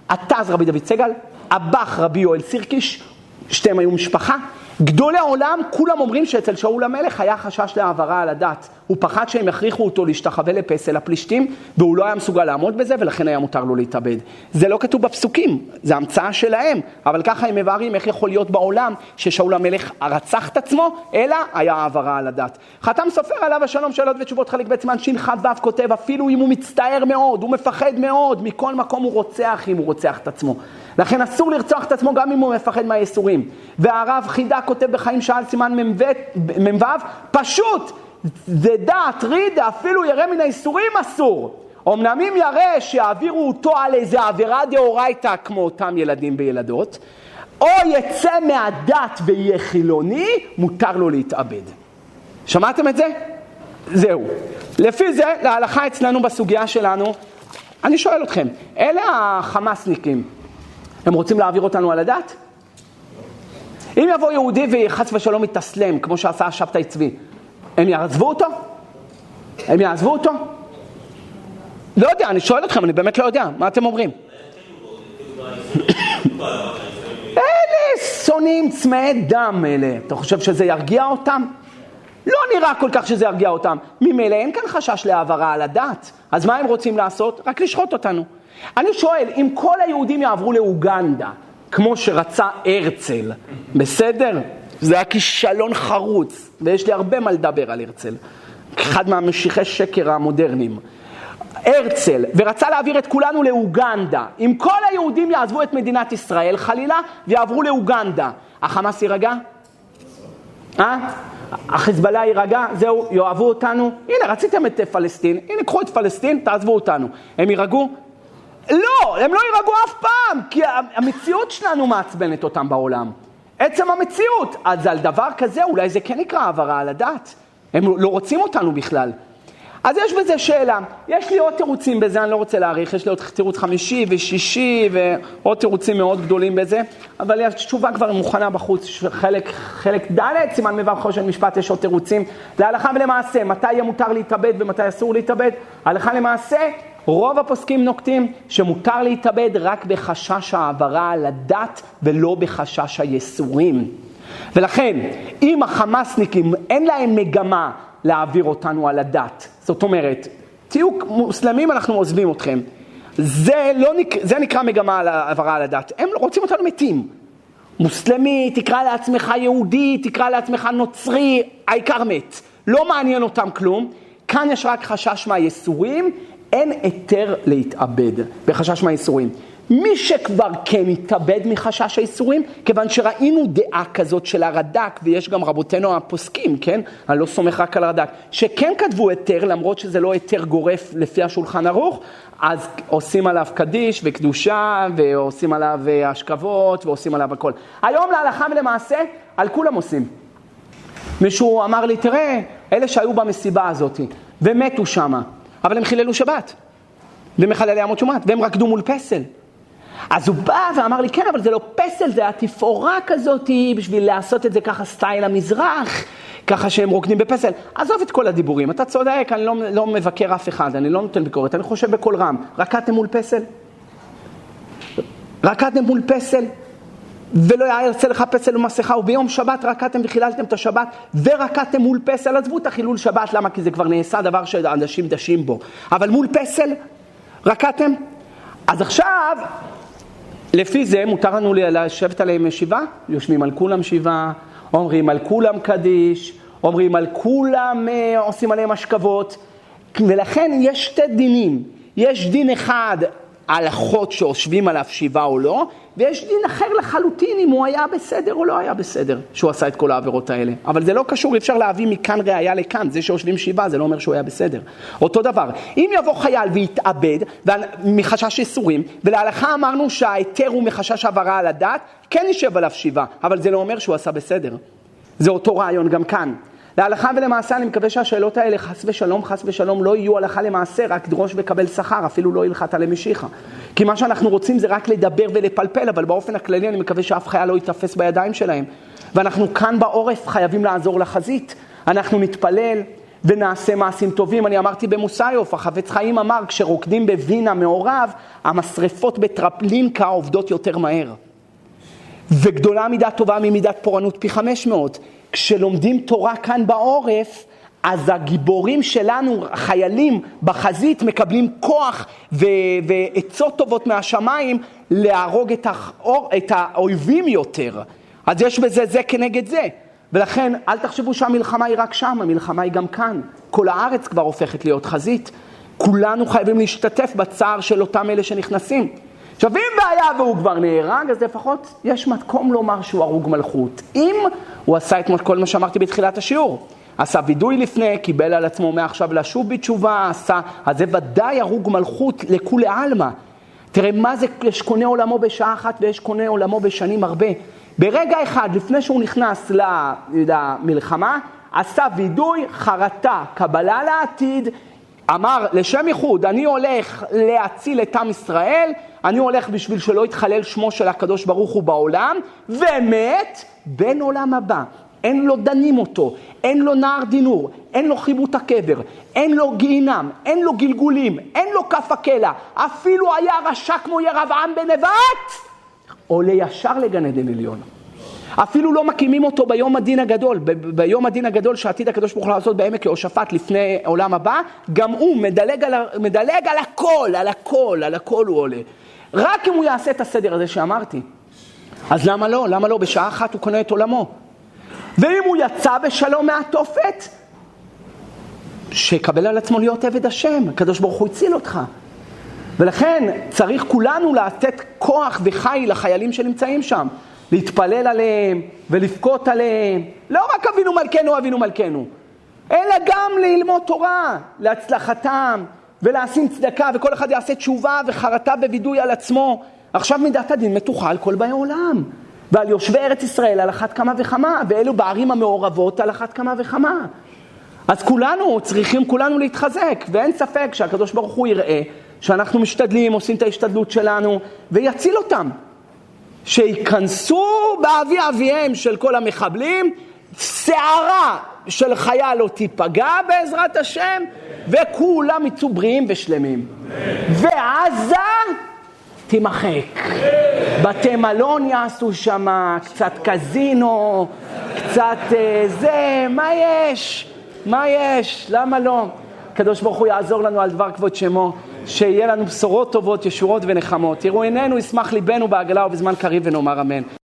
הטז רבי דוד סגל, הבח רבי יואל סירקיש, שתיהם היו משפחה. גדולי עולם, כולם אומרים שאצל שאול המלך היה חשש להעברה על הדת. הוא פחד שהם יכריחו אותו להשתחווה לפסל הפלישתים, והוא לא היה מסוגל לעמוד בזה, ולכן היה מותר לו להתאבד. זה לא כתוב בפסוקים, זה המצאה שלהם, אבל ככה הם מבארים איך יכול להיות בעולם ששאול המלך רצח את עצמו, אלא היה העברה על הדת. חתם סופר עליו השלום, שאלות ותשובות חלק ב' סימן שכ"ו כותב, אפילו אם הוא מצטער מאוד, הוא מפחד מאוד, מכל מקום הוא רוצח אם הוא רוצח את עצמו. לכן אסור לרצוח את עצמו גם אם הוא מפחד מהייסורים. והרב חידה כותב בחיים שעל סימן מ"ו, פשוט, זה דעת, רידה, אפילו ירא מן הייסורים אסור. אמנם אם ירא שיעבירו אותו על איזה עבירה דאורייתא כמו אותם ילדים וילדות, או יצא מהדת ויהיה חילוני, מותר לו להתאבד. שמעתם את זה? זהו. לפי זה, להלכה אצלנו בסוגיה שלנו, אני שואל אתכם, אלה החמאסניקים, הם רוצים להעביר אותנו על הדת? אם יבוא יהודי וחס ושלום יתאסלם, כמו שעשה השבתאי צבי, הם יעזבו אותו? הם יעזבו אותו? לא יודע, אני שואל אתכם, אני באמת לא יודע, מה אתם אומרים? אלה שונאים צמאי דם אלה, אתה חושב שזה ירגיע אותם? לא נראה כל כך שזה ירגיע אותם. ממילא אין כאן חשש להעברה על הדת, אז מה הם רוצים לעשות? רק לשחוט אותנו. אני שואל, אם כל היהודים יעברו לאוגנדה, כמו שרצה הרצל, בסדר? זה היה כישלון חרוץ, ויש לי הרבה מה לדבר על הרצל. אחד מהמשיחי שקר המודרניים. הרצל, ורצה להעביר את כולנו לאוגנדה. אם כל היהודים יעזבו את מדינת ישראל, חלילה, ויעברו לאוגנדה, החמאס יירגע? אה? החיזבאללה יירגע? זהו, יאהבו אותנו? הנה, רציתם את פלסטין, הנה, קחו את פלסטין, תעזבו אותנו. הם יירגעו? לא, הם לא יירגעו אף פעם, כי המציאות שלנו מעצבנת אותם בעולם. עצם המציאות. אז על דבר כזה, אולי זה כן נקרא העברה על הדת. הם לא רוצים אותנו בכלל. אז יש בזה שאלה. יש לי עוד תירוצים בזה, אני לא רוצה להאריך, יש לי עוד תירוץ חמישי ושישי ועוד תירוצים מאוד גדולים בזה, אבל התשובה כבר מוכנה בחוץ, חלק, חלק ד', סימן מ"ו חושן משפט, יש עוד תירוצים. להלכה ולמעשה, מתי יהיה מותר להתאבד ומתי אסור להתאבד? הלכה למעשה, רוב הפוסקים נוקטים שמותר להתאבד רק בחשש העברה על הדת ולא בחשש הייסורים. ולכן, אם החמאסניקים אין להם מגמה להעביר אותנו על הדת, זאת אומרת, תהיו מוסלמים, אנחנו עוזבים אתכם. זה, לא נק... זה נקרא מגמה על העברה על הדת. הם רוצים אותנו מתים. מוסלמי, תקרא לעצמך יהודי, תקרא לעצמך נוצרי, העיקר מת. לא מעניין אותם כלום. כאן יש רק חשש מהייסורים, אין היתר להתאבד בחשש מהייסורים. מי שכבר כן התאבד מחשש הייסורים, כיוון שראינו דעה כזאת של הרד"ק, ויש גם רבותינו הפוסקים, כן? אני לא סומך רק על הרד"ק, שכן כתבו היתר, למרות שזה לא היתר גורף לפי השולחן ערוך, אז עושים עליו קדיש וקדושה, ועושים עליו השכבות, ועושים עליו הכל. היום להלכה ולמעשה, על כולם עושים. מישהו אמר לי, תראה, אלה שהיו במסיבה הזאת, ומתו שמה. אבל הם חיללו שבת, ומחללי עמוד שומת, והם רקדו מול פסל. אז הוא בא ואמר לי, כן, אבל זה לא פסל, זה התפאורה כזאת בשביל לעשות את זה ככה סטייל המזרח, ככה שהם רוקדים בפסל. עזוב את כל הדיבורים, אתה צודק, אני לא, לא מבקר אף אחד, אני לא נותן ביקורת, אני חושב בקול רם. רקדתם מול פסל? רקדתם מול פסל? ולא יעשה לך פסל ומסכה, וביום שבת רקדתם וחיללתם את השבת, ורקדתם מול פסל, עזבו את החילול שבת, למה? כי זה כבר נעשה דבר שאנשים דשים בו. אבל מול פסל, רקדתם? אז עכשיו, לפי זה מותר לנו לשבת עליהם ישיבה, יושבים על כולם שבעה, אומרים על כולם קדיש, אומרים על כולם, אה, עושים עליהם השכבות, ולכן יש שתי דינים. יש דין אחד הלכות שיושבים עליו שבעה או לא, ויש דין אחר לחלוטין אם הוא היה בסדר או לא היה בסדר, שהוא עשה את כל העבירות האלה. אבל זה לא קשור, אי אפשר להביא מכאן ראייה לכאן, זה שיושבים שבעה זה לא אומר שהוא היה בסדר. אותו דבר, אם יבוא חייל ויתאבד מחשש איסורים, ולהלכה אמרנו שההיתר הוא מחשש העברה על הדת, כן יישב עליו שבעה, אבל זה לא אומר שהוא עשה בסדר. זה אותו רעיון גם כאן. להלכה ולמעשה אני מקווה שהשאלות האלה חס ושלום, חס ושלום לא יהיו הלכה למעשה, רק דרוש וקבל שכר, אפילו לא הלכת למשיחה. כי מה שאנחנו רוצים זה רק לדבר ולפלפל, אבל באופן הכללי אני מקווה שאף חייל לא ייתפס בידיים שלהם. ואנחנו כאן בעורף חייבים לעזור לחזית. אנחנו נתפלל ונעשה מעשים טובים. אני אמרתי במוסיוף, החפץ חיים אמר, כשרוקדים בווינה מעורב, המשרפות בטרפלינקה עובדות יותר מהר. וגדולה מידת טובה ממידת פורענות פי 500. כשלומדים תורה כאן בעורף, אז הגיבורים שלנו, החיילים בחזית, מקבלים כוח ו- ועצות טובות מהשמיים להרוג את, האור, את האויבים יותר. אז יש בזה זה כנגד זה. ולכן אל תחשבו שהמלחמה היא רק שם, המלחמה היא גם כאן. כל הארץ כבר הופכת להיות חזית. כולנו חייבים להשתתף בצער של אותם אלה שנכנסים. עכשיו, אם בעיה והוא כבר נהרג, אז לפחות יש מקום לומר שהוא הרוג מלכות. אם הוא עשה את כל מה שאמרתי בתחילת השיעור, עשה וידוי לפני, קיבל על עצמו מעכשיו לשוב בתשובה, עשה, אז זה ודאי הרוג מלכות לכולי עלמא. תראה מה זה, יש קונה עולמו בשעה אחת ויש קונה עולמו בשנים הרבה. ברגע אחד, לפני שהוא נכנס למלחמה, עשה וידוי, חרטה, קבלה לעתיד, אמר לשם ייחוד, אני הולך להציל את עם ישראל, אני הולך בשביל שלא יתחלל שמו של הקדוש ברוך הוא בעולם, ומת בן עולם הבא. אין לו דנים אותו, אין לו נער דינור, אין לו חיבוט הקבר, אין לו גיהינם, אין לו גלגולים, אין לו כף הקלע, אפילו היה רשע כמו ירבעם בנבט, עולה ישר לגן עדן עליון. אפילו לא מקימים אותו ביום הדין הגדול, ב- ביום הדין הגדול שעתיד הקדוש ברוך הוא לעשות בעמק יהושפט לפני עולם הבא, גם הוא מדלג על, מדלג על הכל, על הכל, על הכל הוא עולה. רק אם הוא יעשה את הסדר הזה שאמרתי. אז למה לא? למה לא? בשעה אחת הוא קונה את עולמו. ואם הוא יצא בשלום מהתופת, שיקבל על עצמו להיות עבד השם, הקדוש ברוך הוא הציל אותך. ולכן צריך כולנו לתת כוח וחי לחיילים שנמצאים שם. להתפלל עליהם ולבכות עליהם. לא רק אבינו מלכנו, אבינו מלכנו, אלא גם ללמוד תורה להצלחתם ולשים צדקה, וכל אחד יעשה תשובה וחרטה ווידוי על עצמו. עכשיו מידת הדין מתוחה על כל באי עולם. ועל יושבי ארץ ישראל על אחת כמה וכמה, ואלו בערים המעורבות על אחת כמה וכמה. אז כולנו צריכים כולנו להתחזק, ואין ספק שהקדוש ברוך הוא יראה שאנחנו משתדלים, עושים את ההשתדלות שלנו, ויציל אותם. שייכנסו באבי אביהם של כל המחבלים, שערה של חיה לא תיפגע בעזרת השם, וכולם יצאו בריאים ושלמים. ועזה תימחק. בתי מלון יעשו שם, קצת קזינו, קצת אה, זה, מה יש? מה יש? למה לא? הקדוש ברוך הוא יעזור לנו על דבר כבוד שמו. שיהיה לנו בשורות טובות, ישורות ונחמות. תראו עינינו, ישמח ליבנו בעגלה ובזמן קריב ונאמר אמן.